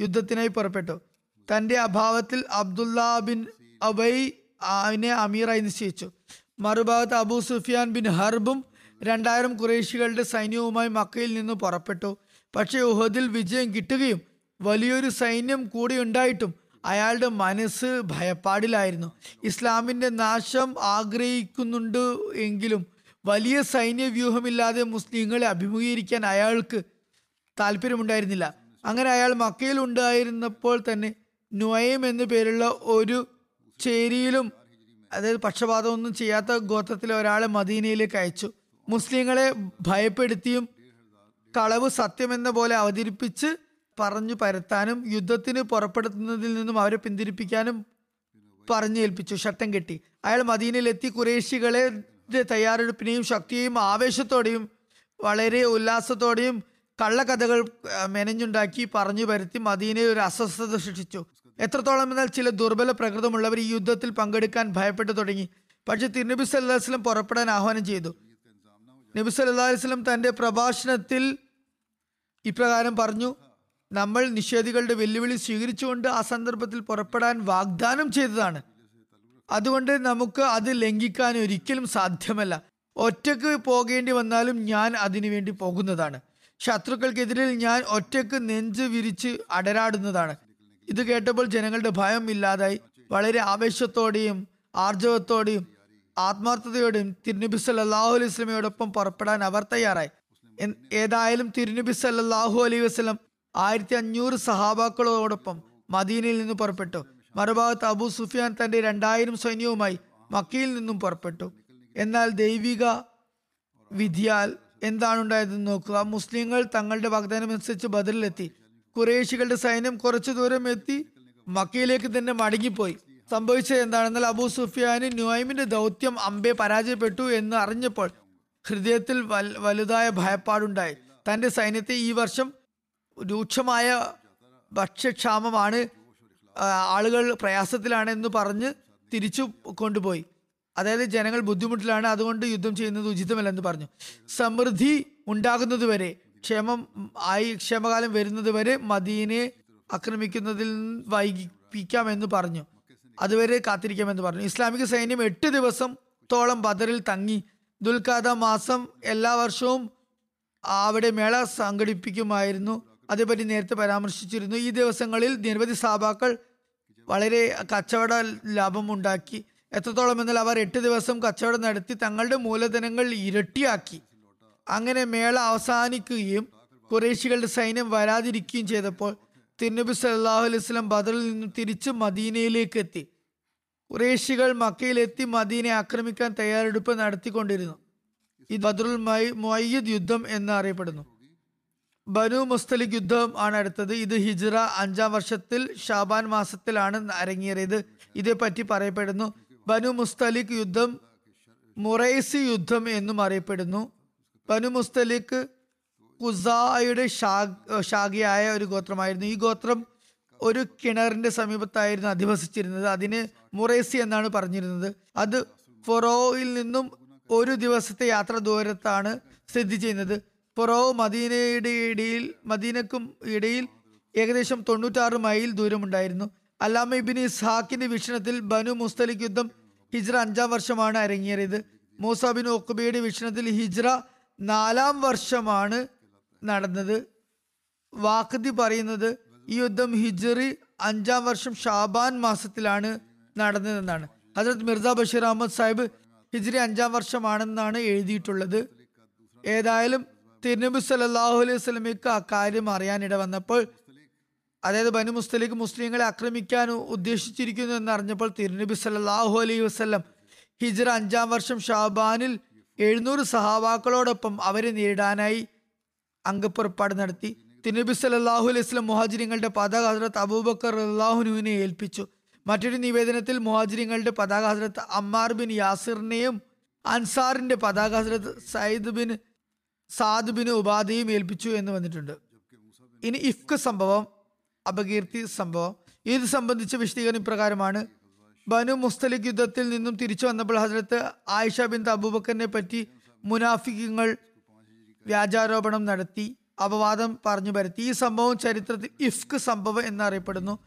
യുദ്ധത്തിനായി പുറപ്പെട്ടു. തന്റെ അഭാവത്തിൽ അബ്ദുല്ല ബിൻ അബൈ അവനെ അമീറായി നിശ്ചയിച്ചു. മറുഭാഗത്ത് അബൂ സുഫിയാൻ ബിൻ ഹർബും രണ്ടായിരം കുറേശികളുടെ സൈന്യവുമായി മക്കയിൽ നിന്ന് പുറപ്പെട്ടു. പക്ഷേ ഉഹദിൽ വിജയം കിട്ടുകയും വലിയൊരു സൈന്യം കൂടി ഉണ്ടായിട്ടും അയാളുടെ മനസ്സ് ഭയപ്പാടിലായിരുന്നു. ഇസ്ലാമിന്റെ നാശം ആഗ്രഹിക്കുന്നുണ്ട് എങ്കിലും വലിയ സൈന്യ വ്യൂഹമില്ലാതെ മുസ്ലിങ്ങളെ അഭിമുഖീകരിക്കാൻ അയാൾക്ക് താല്പര്യമുണ്ടായിരുന്നില്ല. അങ്ങനെ അയാൾ മക്കയിൽ ഉണ്ടായിരുന്നപ്പോൾ തന്നെ നുവയം എന്നു പേരുള്ള ഒരു ചേരിയിലും അതായത് പക്ഷപാതമൊന്നും ചെയ്യാത്ത ഗോത്രത്തിലെ ഒരാളെ മദീനയിലേക്ക് അയച്ചു. മുസ്ലിങ്ങളെ ഭയപ്പെടുത്തിയും കളവ് സത്യമെന്ന പോലെ അവതരിപ്പിച്ച് പറഞ്ഞു പരത്താനും യുദ്ധത്തിന് പുറപ്പെടുത്തുന്നതിൽ നിന്നും അവരെ പിന്തിരിപ്പിക്കാനും പറഞ്ഞു ഏൽപ്പിച്ചു. ഷട്ടം കെട്ടി. അയാൾ മദീനയിലെത്തി കുറേശികളെ തയ്യാറെടുപ്പിനെയും ശക്തിയെയും ആവേശത്തോടെയും വളരെ ഉല്ലാസത്തോടെയും കള്ളക്കഥകൾ ആ, മെനഞ്ഞുണ്ടാക്കി പറഞ്ഞു പരത്തി മദീനയിൽ ഒരു അസ്വസ്ഥത സൃഷ്ടിച്ചു. എത്രത്തോളം എന്നാൽ ചില ദുർബല പ്രകൃതമുള്ളവർ ഈ യുദ്ധത്തിൽ പങ്കെടുക്കാൻ ഭയപ്പെട്ടു തുടങ്ങി. പക്ഷെ തിരുനബി സല്ലാസ്ലം പുറപ്പെടാൻ ആഹ്വാനം ചെയ്തു. നബി വസല്ലം തന്റെ പ്രഭാഷണത്തിൽ ഇപ്രകാരം പറഞ്ഞു നമ്മൾ നിഷേധികളുടെ വെല്ലുവിളി സ്വീകരിച്ചുകൊണ്ട് ആ സന്ദർഭത്തിൽ പുറപ്പെടാൻ വാഗ്ദാനം ചെയ്തതാണ്. അതുകൊണ്ട് നമുക്ക് അത് ലംഘിക്കാൻ ഒരിക്കലും സാധ്യമല്ല. ഒറ്റയ്ക്ക് പോകേണ്ടി വന്നാലും ഞാൻ അതിനുവേണ്ടി പോകുന്നതാണ്. ശത്രുക്കൾക്കെതിരിൽ ഞാൻ ഒറ്റയ്ക്ക് നെഞ്ച് വിരിച്ച് അടരാടുന്നതാണ്. ഇത് കേട്ടപ്പോൾ ജനങ്ങളുടെ ഭയം ഇല്ലാതായി. വളരെ ആവേശത്തോടെയും ആർജവത്തോടെയും ആത്മാർത്ഥതയോടെയും തിരുനബി സല്ലാഹു അലൈഹി സ്വലമയോടൊപ്പം പുറപ്പെടാൻ അവർ തയ്യാറായി. ഏതായാലും തിരുനബി സല്ലാഹു അലൈ വസ്ലം ആയിരത്തി അഞ്ഞൂറ് സഹാബാക്കളോടൊപ്പം മദീനയിൽ നിന്ന് പുറപ്പെട്ടു. മറുഭാഗത്ത് അബു സുഫിയാൻ തന്റെ രണ്ടായിരം സൈന്യവുമായി മക്കയിൽ നിന്നും പുറപ്പെട്ടു. എന്നാൽ ദൈവിക വിധിയാൽ എന്താണുണ്ടായതെന്ന് നോക്കുക. മുസ്ലിങ്ങൾ തങ്ങളുടെ വാഗ്ദാനം അനുസരിച്ച് ബദറിലെത്തി. കുറേശികളുടെ സൈന്യം കുറച്ചു ദൂരം എത്തി മക്കയിലേക്ക് തന്നെ മടങ്ങിപ്പോയി. സംഭവിച്ചത് എന്താണെന്നാൽ അബൂ സുഫിയാന് നുഐമിന്റെ ദൗത്യം അമ്പെ പരാജയപ്പെട്ടു എന്ന് അറിഞ്ഞപ്പോൾ ഹൃദയത്തിൽ വൽ- വലുതായ ഭയപ്പാടുണ്ടായി. തന്റെ സൈന്യത്തെ ഈ വർഷം രൂക്ഷമായ ഭക്ഷ്യക്ഷാമമാണ് ആളുകൾ പ്രയാസത്തിലാണെന്ന് പറഞ്ഞ് തിരിച്ചു കൊണ്ടുപോയി. അതായത് ജനങ്ങൾ ബുദ്ധിമുട്ടിലാണ് അതുകൊണ്ട് യുദ്ധം ചെയ്യുന്നത് ഉചിതമല്ലെന്ന് പറഞ്ഞു. സമൃദ്ധി ഉണ്ടാകുന്നതുവരെ ക്ഷേമം ആയി ക്ഷേമകാലം വരുന്നതുവരെ വരെ മദീനയെ ആക്രമിക്കുന്നതിൽ വൈകിപ്പിക്കാമെന്ന് പറഞ്ഞു. അതുവരെ കാത്തിരിക്കാമെന്ന് പറഞ്ഞു. ഇസ്ലാമിക സൈന്യം എട്ട് തോളം ബദറിൽ തങ്ങി ദുൽഖാദ മാസം എല്ലാ വർഷവും അവിടെ മേള സംഘടിപ്പിക്കുമായിരുന്നു. അതേപറ്റി നേരത്തെ പരാമർശിച്ചിരുന്നു ഈ ദിവസങ്ങളിൽ നിരവധി സാബാക്കൾ വളരെ കച്ചവട ലാഭം ഉണ്ടാക്കി. എത്രത്തോളം എന്നാൽ അവർ എട്ട് ദിവസം കച്ചവടം നടത്തി തങ്ങളുടെ മൂലധനങ്ങൾ ഇരട്ടിയാക്കി. അങ്ങനെ മേള അവസാനിക്കുകയും കുറേശികളുടെ സൈന്യം വരാതിരിക്കുകയും ചെയ്തപ്പോൾ തിരുനബി സല്ലാഹു അലൈഹി സ്വലം ബദറിൽ നിന്നും തിരിച്ച് മദീനയിലേക്ക് എത്തി. കുറേശികൾ മക്കയിലെത്തി മദീനെ ആക്രമിക്കാൻ തയ്യാറെടുപ്പ് നടത്തിക്കൊണ്ടിരുന്നു. ഇത് ബദറുൽ മൊയ്യദ് യുദ്ധം എന്ന് അറിയപ്പെടുന്നു. ബനു മുസ്തലിഖ് യുദ്ധം ആണ് അടുത്തത്. ഇത് ഹിജ്റ അഞ്ചാം വർഷത്തിൽ ഷാബാൻ മാസത്തിലാണ് അരങ്ങേറിയത്. ഇതേപ്പറ്റി പറയപ്പെടുന്നു. ബനു മുസ്തലിഖ് യുദ്ധം മുറൈസി യുദ്ധം എന്നും അറിയപ്പെടുന്നു. ബനു മുസ്തലിഖ് കുസായുടെ ഷാ- ശാഖയായ ഒരു ഗോത്രമായിരുന്നു. ഈ ഗോത്രം ഒരു കിണറിന്റെ സമീപത്തായിരുന്നു അധിവസിച്ചിരുന്നത്. അതിന് മുറേസി എന്നാണ് പറഞ്ഞിരുന്നത്. അത് ഫൊറോയിൽ നിന്നും ഒരു ദിവസത്തെ യാത്ര ദൂരത്താണ് സ്ഥിതി ചെയ്യുന്നത്. ഫൊറോ മദീനയുടെ ഇടയിൽ മദീനക്കും ഇടയിൽ ഏകദേശം തൊണ്ണൂറ്റാറ് മൈൽ ദൂരമുണ്ടായിരുന്നു. അല്ലാമ ഇബിൻ ഇസ്ഹാക്കിന്റെ വീക്ഷണത്തിൽ ബനു മുസ്തലിഖ് യുദ്ധം ഹിജ്ര അഞ്ചാം വർഷമാണ് അരങ്ങേറിയത്. മൂസ ബിൻ വീക്ഷണത്തിൽ ഹിജ്ര നാലാം വർഷമാണ് നടന്നത്. വാക്കതി പറയുന്നത് ഈ യുദ്ധം ഹിജറി അഞ്ചാം വർഷം ഷാബാൻ മാസത്തിലാണ് നടന്നതെന്നാണ്. ഹജറത് മിർസ ബഷീർ അഹമ്മദ് സാഹിബ് ഹിജ്രി അഞ്ചാം വർഷമാണെന്നാണ് എഴുതിയിട്ടുള്ളത്. ഏതായാലും തിരുനബി സല്ലല്ലാഹു അലൈഹി വസല്ലമയ്ക്ക് അക്കാര്യം അറിയാനിട വന്നപ്പോൾ അതായത് ബനു മുസ്തലിഖ് മുസ്ലിങ്ങളെ ആക്രമിക്കാൻ ഉദ്ദേശിച്ചിരിക്കുന്നു എന്നറിഞ്ഞപ്പോൾ തിരുനബി സല്ലല്ലാഹു അലൈഹി വസ്ലം ഹിജ്റ അഞ്ചാം വർഷം ഷാബാനിൽ എഴുന്നൂറ് സഹാബാക്കളോടൊപ്പം അവരെ നേരിടാനായി അംഗപ്പുറപ്പാട് നടത്തി. തിരുനബി സല്ലാഹു അലൈഹി വസല്ലം മുഹാജിരിങ്ങളുടെ പതാക ഹസ്രത്ത് അബൂബക്കർ അള്ളാഹുനുവിനെ ഏൽപ്പിച്ചു. മറ്റൊരു നിവേദനത്തിൽ മുഹാജിരിങ്ങളുടെ പതാക ഹസ്രത്ത് അമ്മാർ ബിൻ യാസിറിനെയും അൻസാറിന്റെ പതാക Hazrat Sayyid bin Saad bin ഉപാധിയും ഏൽപ്പിച്ചു എന്ന് വന്നിട്ടുണ്ട്. ഇനി ഇഫ്ക സംഭവം അപകീർത്തി സംഭവം. ഇത് സംബന്ധിച്ച വിശദീകരണം ഇപ്രകാരമാണ്. ബനു മുസ്തലിഖ് യുദ്ധത്തിൽ നിന്നും തിരിച്ചു വന്നപ്പോൾ ഹസരത്ത് ആയിഷ ബിൻ അബൂബക്കറിനെ പറ്റി മുനാഫിക്കങ്ങൾ വ്യാജാരോപണം നടത്തി. അപവാദം പറഞ്ഞു പരത്തി ഈ സംഭവം ചരിത്രത്തിൽ ഇഫ്ക് സംഭവം എന്നറിയപ്പെടുന്നു.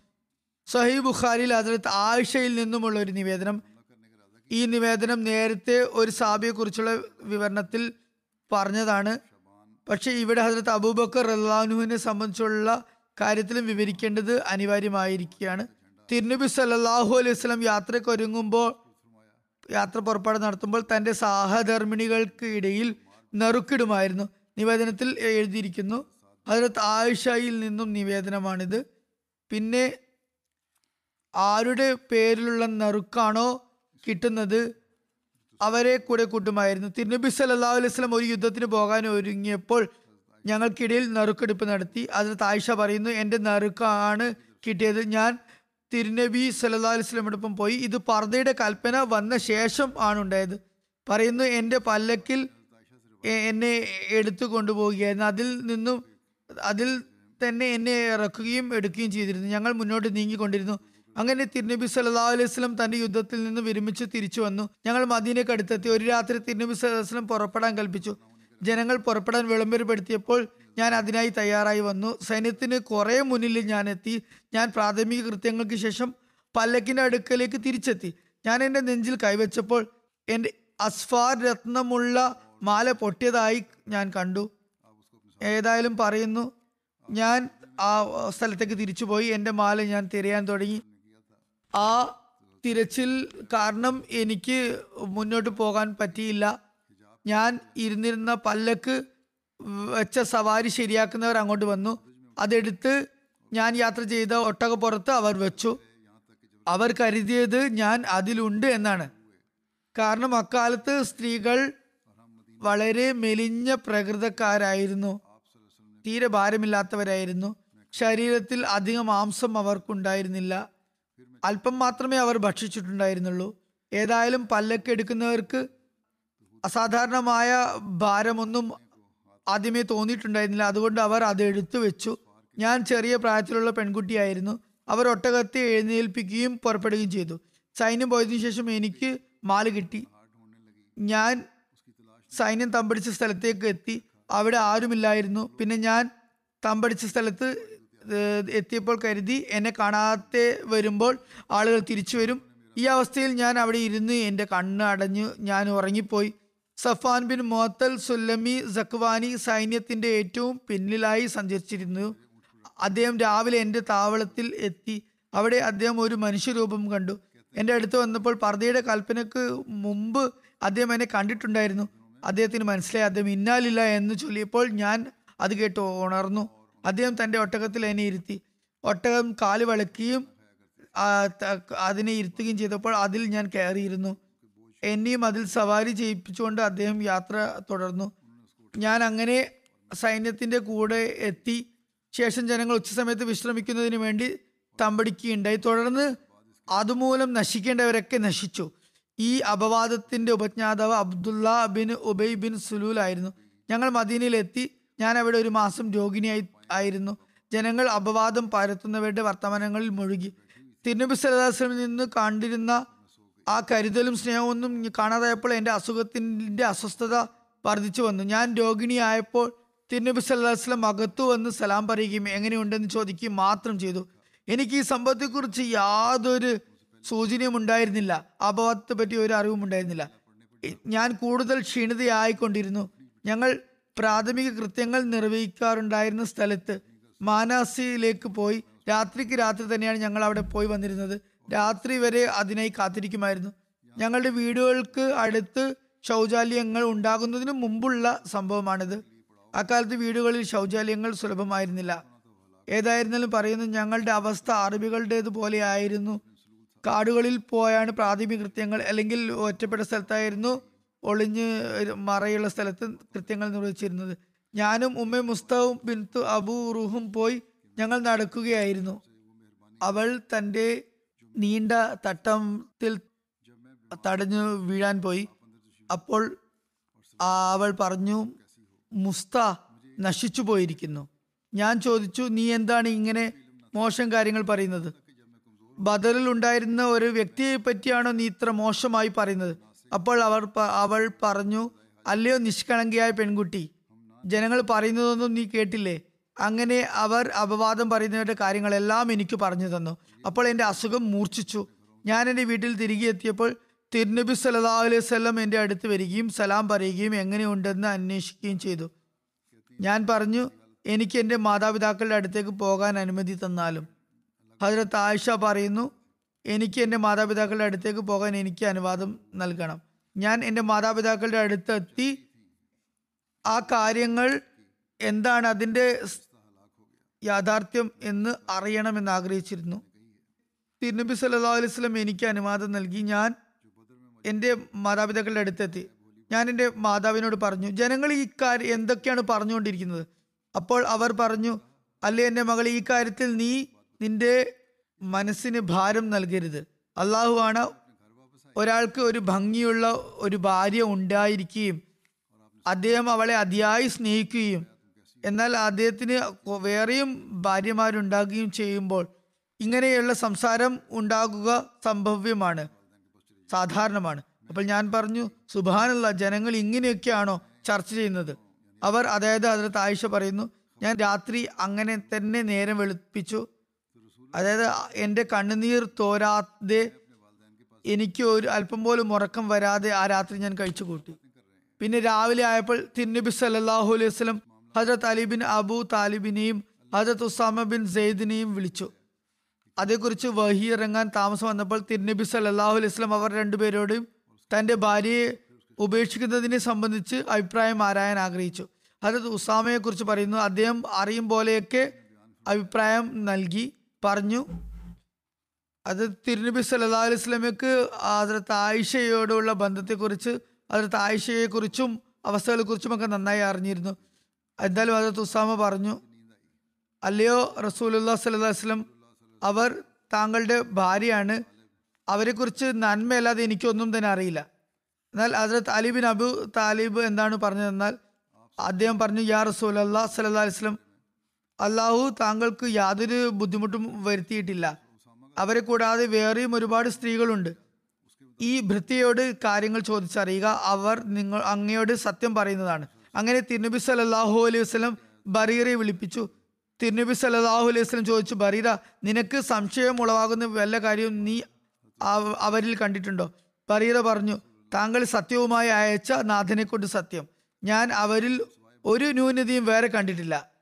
സഹീ ബുഖാരിൽ അതിലത്ത് ആയിഷയിൽ നിന്നുമുള്ള ഒരു നിവേദനം. ഈ നിവേദനം നേരത്തെ ഒരു സാബിയെക്കുറിച്ചുള്ള വിവരണത്തിൽ പറഞ്ഞതാണ്. പക്ഷേ ഇവിടെ ഹസ്രത്ത് അബൂബക്കർ റല്ലാഹുവിനെ സംബന്ധിച്ചുള്ള കാര്യത്തിലും വിവരിക്കേണ്ടത് അനിവാര്യമായിരിക്കുകയാണ്. തിരുനബി സല്ലാഹു അലൈഹി വസല്ലം യാത്രയ്ക്ക് ഒരുങ്ങുമ്പോൾ യാത്ര പുറപ്പാട് നടത്തുമ്പോൾ തന്റെ സാഹധർമ്മിണികൾക്ക് ഇടയിൽ നറുക്കിടുമായിരുന്നു. നിവേദനത്തിൽ എഴുതിയിരിക്കുന്നു. അതിനകത്ത് ആയിഷയിൽ നിന്നും നിവേദനമാണിത്. പിന്നെ ആരുടെ പേരിലുള്ള നറുക്കാണോ കിട്ടുന്നത്? അവരെ കൂടെ കൂട്ടുമായിരുന്നു. തിരുനബി സല്ലാ അലൈഹി വസല്ലം ഒരു യുദ്ധത്തിന് പോകാൻ ഒരുങ്ങിയപ്പോൾ ഞങ്ങൾക്കിടയിൽ നറുക്കെടുപ്പ് നടത്തി. അതിൽ താഴ്ച പറയുന്നു എന്റെ നറുക്കാണ് കിട്ടിയത്. ഞാൻ തിരുനബി സല്ലാ അലൈഹി വസല്ലമയോടൊപ്പം പോയി. ഇത് പർദ്ദയുടെ കൽപ്പന വന്ന ശേഷം ആണുണ്ടായത് പറയുന്നു എന്റെ പല്ലക്കിൽ എന്നെ എടുത്തു കൊണ്ടുപോവുകയായിരുന്നു. അതിൽ നിന്നും അതിൽ തന്നെ എന്നെ ഇറക്കുകയും എടുക്കുകയും ചെയ്തിരുന്നു. ഞങ്ങൾ മുന്നോട്ട് നീങ്ങിക്കൊണ്ടിരുന്നു. അങ്ങനെ തിരുനബി സല്ലാ അലൈഹി വസല്ലം തന്റെ യുദ്ധത്തിൽ നിന്ന് വിരമിച്ച് തിരിച്ചു വന്നു. ഞങ്ങൾ മദീനയ്ക്ക് അടുത്തെത്തി. ഒരു രാത്രി തിരുനബി സല്ലാസ്ലം പുറപ്പെടാൻ കൽപ്പിച്ചു. ജനങ്ങൾ പുറപ്പെടാൻ വിളംബരപ്പെടുത്തിയപ്പോൾ ഞാൻ അതിനായി തയ്യാറായി വന്നു. സൈന്യത്തിന് കുറേ മുന്നിൽ ഞാൻ എത്തി. ഞാൻ പ്രാഥമിക കൃത്യങ്ങൾക്ക് ശേഷം പല്ലക്കിന്റെ അടുക്കലേക്ക് തിരിച്ചെത്തി. ഞാൻ എന്റെ നെഞ്ചിൽ കൈവച്ചപ്പോൾ എന്റെ അസ്ഫാർ രത്നമുള്ള മാല പൊട്ടിയതായി ഞാൻ കണ്ടു. ഏതായാലും പറയുന്നു ഞാൻ ആ സ്ഥലത്തേക്ക് തിരിച്ചുപോയി എന്റെ മാല ഞാൻ തിരയാൻ തുടങ്ങി. ആ തിരച്ചിൽ കാരണം എനിക്ക് മുന്നോട്ട് പോകാൻ പറ്റിയില്ല. ഞാൻ ഇരുന്നിരുന്ന പല്ലക്ക് വെച്ച സവാരി ശരിയാക്കുന്നവർ അങ്ങോട്ട് വന്നു. അതെടുത്ത് ഞാൻ യാത്ര ചെയ്ത ഒട്ടകപ്പുറത്ത് അവർ വെച്ചു. അവർ കരുതിയത് ഞാൻ അതിലുണ്ട് എന്നാണ്. കാരണം അക്കാലത്ത് സ്ത്രീകൾ വളരെ മെലിഞ്ഞ പ്രകൃതക്കാരായിരുന്നു. തീരെ ഭാരമില്ലാത്തവരായിരുന്നു. ശരീരത്തിൽ അധികം മാംസം അവർക്കുണ്ടായിരുന്നില്ല. അല്പം മാത്രമേ അവർ ഭക്ഷിച്ചിട്ടുണ്ടായിരുന്നുള്ളൂ. ഏതായാലും പല്ലക്ക് എടുക്കുന്നവർക്ക് അസാധാരണമായ ഭാരമൊന്നും ആദ്യമേ തോന്നിയിട്ടുണ്ടായിരുന്നില്ല. അതുകൊണ്ട് അവർ അത് എടുത്തു വെച്ചു. ഞാൻ ചെറിയ പ്രായത്തിലുള്ള പെൺകുട്ടിയായിരുന്നു. അവർ ഒട്ടകത്തെ എഴുന്നേൽപ്പിക്കുകയും പുറപ്പെടുകയും ചെയ്തു. സൈന്യം പോയതിനു ശേഷം എനിക്ക് മാൽ കിട്ടി. ഞാൻ സൈന്യം തമ്പടിച്ച സ്ഥലത്തേക്ക് എത്തി. അവിടെ ആരുമില്ലായിരുന്നു. പിന്നെ ഞാൻ തമ്പടിച്ച സ്ഥലത്ത് എത്തിയപ്പോൾ കരുതി എന്നെ കാണാതെ വരുമ്പോൾ ആളുകൾ തിരിച്ചു വരും. ഈ അവസ്ഥയിൽ ഞാൻ അവിടെ ഇരുന്ന് എന്റെ കണ്ണ് അടഞ്ഞു. ഞാൻ ഉറങ്ങിപ്പോയി. Safwan bin Muattal Sulami Dhakwani സൈന്യത്തിന്റെ ഏറ്റവും പിന്നിലായി സഞ്ചരിച്ചിരുന്നു. അദ്ദേഹം രാവിലെ എന്റെ താവളത്തിൽ എത്തി. അവിടെ അദ്ദേഹം ഒരു മനുഷ്യരൂപം കണ്ടു. എന്റെ അടുത്ത് വന്നപ്പോൾ പർദ്ദയുടെ കൽപ്പനക്ക് മുമ്പ് അദ്ദേഹം എന്നെ കണ്ടിട്ടുണ്ടായിരുന്നു. അദ്ദേഹത്തിന് മനസ്സിലായി അദ്ദേഹം ഇന്നാലില്ല എന്ന് ചൊല്ലിയപ്പോൾ ഞാൻ അത് കേട്ട് ഉണർന്നു. അദ്ദേഹം തന്റെ ഒട്ടകത്തിൽ എന്നെ ഇരുത്തി. ഒട്ടകം കാൽ വിളക്കുകയും അതിനെ ഇരുത്തുകയും ചെയ്തപ്പോൾ അതിൽ ഞാൻ കയറിയിരുന്നു. എന്നെയും അതിൽ സവാരി ചെയ്യിപ്പിച്ചുകൊണ്ട് അദ്ദേഹം യാത്ര തുടർന്നു. ഞാൻ അങ്ങനെ സൈന്യത്തിന്റെ കൂടെ എത്തി. ശേഷം ജനങ്ങൾ ഉച്ചസമയത്ത് വിശ്രമിക്കുന്നതിന് വേണ്ടി തമ്പടിക്കുകയുണ്ടായി. തുടർന്ന് അതുമൂലം നശിക്കേണ്ടവരൊക്കെ നശിച്ചു. ഈ അപവാദത്തിന്റെ ഉപജ്ഞാതാവ് Abdullah bin Ubayy bin Salul ആയിരുന്നു. ഞങ്ങൾ മദീനയിലെത്തി. ഞാൻ അവിടെ ഒരു മാസം രോഗിണിയായി ആയിരുന്നു. ജനങ്ങൾ അപവാദം പരത്തുന്നവരുടെ വർത്തമാനങ്ങളിൽ മുഴുകി. തിരുനബി സലഹാസ്ലമിൽ നിന്ന് കണ്ടിരുന്ന ആ കരുതലും സ്നേഹമൊന്നും കാണാതായപ്പോൾ എന്റെ അസുഖത്തിന്റെ അസ്വസ്ഥത വർദ്ധിച്ചു വന്നു. ഞാൻ രോഗിണിയായപ്പോൾ തിരുനബി സല്ലാസ്ലം അകത്തു വന്ന് സലാം പറയുകയും എങ്ങനെയുണ്ടെന്ന് ചോദിക്കുകയും മാത്രം ചെയ്തു. എനിക്ക് ഈ സംഭവത്തെക്കുറിച്ച് യാതൊരു സൂചനയും ഉണ്ടായിരുന്നില്ല അപവാദത്തെ പറ്റി ഒരു അറിവും ഉണ്ടായിരുന്നില്ല ഞാൻ കൂടുതൽ ക്ഷീണിതയായിക്കൊണ്ടിരുന്നു. ഞങ്ങൾ പ്രാഥമിക കൃത്യങ്ങൾ നിർവഹിക്കാറുണ്ടായിരുന്ന സ്ഥലത്ത് മാനാസിയിലേക്ക് പോയി രാത്രിക്ക് രാത്രി തന്നെയാണ് ഞങ്ങൾ അവിടെ പോയി വന്നിരുന്നത്. രാത്രി വരെ അതിനായി കാത്തിരിക്കുമായിരുന്നു. ഞങ്ങളുടെ വീടുകൾക്ക് അടുത്ത് ശൗചാലയങ്ങൾ ഉണ്ടാകുന്നതിന് മുമ്പുള്ള സംഭവമാണിത്. അക്കാലത്ത് വീടുകളിൽ ശൗചാലയങ്ങൾ സുലഭമായിരുന്നില്ല. ഏതായിരുന്നാലും പറയുന്നു ഞങ്ങളുടെ അവസ്ഥ അറബികളുടേത് പോലെ ആയിരുന്നു. കാടുകളിൽ പോയാണ് പ്രാഥമിക കൃത്യങ്ങൾ അല്ലെങ്കിൽ ഒറ്റപ്പെട്ട സ്ഥലത്തായിരുന്നു ഒളിഞ്ഞ് മറയുള്ള സ്ഥലത്ത് കൃത്യങ്ങൾ നിർവഹിച്ചിരുന്നത്. ഞാനും ഉമ്മ മുസ്തവും ബിൻതു അബൂ റുഹും പോയി ഞങ്ങൾ നടക്കുകയായിരുന്നു. അവൾ തന്റെ നീണ്ട തട്ടത്തിൽ തടഞ്ഞു വീഴാൻ പോയി. അപ്പോൾ അവൾ പറഞ്ഞു മുസ്ത നശിച്ചു പോയിരിക്കുന്നു. ഞാൻ ചോദിച്ചു നീ എന്താണ് ഇങ്ങനെ മോശം കാര്യങ്ങൾ പറയുന്നത്? ബദറിൽ ഉണ്ടായിരുന്ന ഒരു വ്യക്തിയെ പറ്റിയാണോ നീ ഇത്ര മോശമായി പറയുന്നത്? അപ്പോൾ അവർ അവൾ പറഞ്ഞു അല്ലയോ നിഷ്കളങ്കയായ പെൺകുട്ടി. ജനങ്ങൾ പറയുന്നതൊന്നും നീ കേട്ടില്ലേ? അങ്ങനെ അവർ അപവാദം പറയുന്നവരുടെ കാര്യങ്ങളെല്ലാം എനിക്ക് പറഞ്ഞു തന്നു. അപ്പോൾ എന്റെ അസുഖം മൂർച്ഛിച്ചു. ഞാൻ എന്റെ വീട്ടിൽ തിരികെ എത്തിയപ്പോൾ തിരുനബി സല്ലാ അലൈഹി സ്വല്ലം എന്റെ അടുത്ത് വരികയും സലാം പറയുകയും എങ്ങനെയുണ്ടെന്ന് അന്വേഷിക്കുകയും ചെയ്തു. ഞാൻ പറഞ്ഞു എനിക്ക് എന്റെ മാതാപിതാക്കളുടെ അടുത്തേക്ക് പോകാൻ അനുമതി തന്നാലും ഹജരത്ത് ആയിഷ പറയുന്നു എനിക്ക് എന്റെ മാതാപിതാക്കളുടെ അടുത്തേക്ക് പോകാൻ എനിക്ക് അനുവാദം നൽകണം. ഞാൻ എന്റെ മാതാപിതാക്കളുടെ അടുത്തെത്തി ആ കാര്യങ്ങൾ എന്താണ് അതിന്റെ യാഥാർത്ഥ്യം എന്ന് അറിയണമെന്ന് ആഗ്രഹിച്ചിരുന്നു. തിരുനബി സല്ലാ അലൈഹി സ്വലം എനിക്ക് അനുവാദം നൽകി. ഞാൻ എന്റെ മാതാപിതാക്കളുടെ അടുത്തെത്തി. ഞാൻ എന്റെ മാതാവിനോട് പറഞ്ഞു ജനങ്ങൾ ഈ കാര്യം എന്തൊക്കെയാണ് പറഞ്ഞുകൊണ്ടിരിക്കുന്നത്? അപ്പോൾ അവർ പറഞ്ഞു അല്ലേ എന്റെ മകൾ ഈ കാര്യത്തിൽ നീ നിന്റെ മനസ്സിന് ഭാരം നൽകരുത്. അള്ളാഹു ആണ് ഒരാൾക്ക് ഒരു ഭംഗിയുള്ള ഒരു ഭാര്യ ഉണ്ടായിരിക്കുകയും അദ്ദേഹം അവളെ അതിയായി സ്നേഹിക്കുകയും എന്നാൽ അദ്ദേഹത്തിന് വേറെയും ഭാര്യമാരുണ്ടാകുകയും ചെയ്യുമ്പോൾ ഇങ്ങനെയുള്ള സംസാരം ഉണ്ടാകുക സംഭവ്യമാണ് സാധാരണമാണ്. അപ്പോൾ ഞാൻ പറഞ്ഞു സുബാനുള്ള ജനങ്ങൾ ഇങ്ങനെയൊക്കെയാണോ ചർച്ച ചെയ്യുന്നത്? അവർ അതായത് അതിലത്ത് ആയിഷ പറയുന്നു ഞാൻ രാത്രി അങ്ങനെ തന്നെ നേരം വെളുപ്പിച്ചു അതായത് എന്റെ കണ്ണുനീർ തോരാതെ എനിക്ക് ഒരു അല്പം പോലും ഉറക്കം വരാതെ ആ രാത്രി ഞാൻ കഴിച്ചു കൂട്ടി. പിന്നെ രാവിലെ ആയപ്പോൾ തിരുനബി സല്ലാഹു അലൈഹി വസ്ലം ഹജറത് അലിബിൻ അബു താലിബിനെയും ഹജറത് ഉസാമ ബിൻ സെയ്ദിനെയും വിളിച്ചു. അതേക്കുറിച്ച് വഹി ഇറങ്ങാൻ താമസം വന്നപ്പോൾ തിരുനബി സല്ലാഹു അലൈഹി വസ്ലം അവർ രണ്ടുപേരോടും തന്റെ ഭാര്യയെ ഉപേക്ഷിക്കുന്നതിനെ സംബന്ധിച്ച് അഭിപ്രായം ആരായാൻ ആഗ്രഹിച്ചു. ഹജറത് ഉസാമയെ കുറിച്ച് പറയുന്നു അദ്ദേഹം അറിയും പോലെയൊക്കെ അഭിപ്രായം നൽകി. പറഞ്ഞു. അത് തിരുനബി സല്ലാ അലൈഹി സ്വലമയ്ക്ക് അതിലത്ത് ആയിഷയോടുള്ള ബന്ധത്തെക്കുറിച്ച് അതിലത്ത് ആയിഷയെക്കുറിച്ചും അവസ്ഥകളെക്കുറിച്ചും ഒക്കെ നന്നായി അറിഞ്ഞിരുന്നു. എന്തായാലും അതിലത്ത് ഉസാമ പറഞ്ഞു അല്ലയോ റസൂലുല്ലാ സല്ലാ വസ്ലം അവർ താങ്കളുടെ ഭാര്യയാണ്. അവരെക്കുറിച്ച് നന്മയല്ലാതെ എനിക്കൊന്നും തന്നെ അറിയില്ല. എന്നാൽ അതിലത്ത് അലി ബിൻ അബു താലിബ് എന്താണ് പറഞ്ഞതെന്നാൽ അദ്ദേഹം പറഞ്ഞു യാ റസൂൽ അല്ലാ സല്ലാ വസ്ലം അള്ളാഹു താങ്കൾക്ക് യാതൊരു ബുദ്ധിമുട്ടും വരുത്തിയിട്ടില്ല. അവരെ കൂടാതെ വേറെയും ഒരുപാട് സ്ത്രീകളുണ്ട്. ഈ ഭൃത്യയോട് കാര്യങ്ങൾ ചോദിച്ചറിയുക. അവർ നിങ്ങൾ അങ്ങയോട് സത്യം പറയുന്നതാണ്. അങ്ങനെ തിരുനബി സല്ലാഹു അലൈഹി വസ്ലം ബറീറെ വിളിപ്പിച്ചു. തിരുനബി സല്ലാഹു അലൈഹി വസ്ലം ചോദിച്ചു ബറീറ നിനക്ക് സംശയം ഉളവാകുന്ന വല്ല കാര്യവും നീ അവരിൽ കണ്ടിട്ടുണ്ടോ? ബറീറ പറഞ്ഞു താങ്കൾ സത്യവുമായി അയച്ച നാഥനെ കൊണ്ട് സത്യം. ഞാൻ അവരിൽ ഒരു ന്യൂനതയും വേറെ കണ്ടിട്ടില്ല.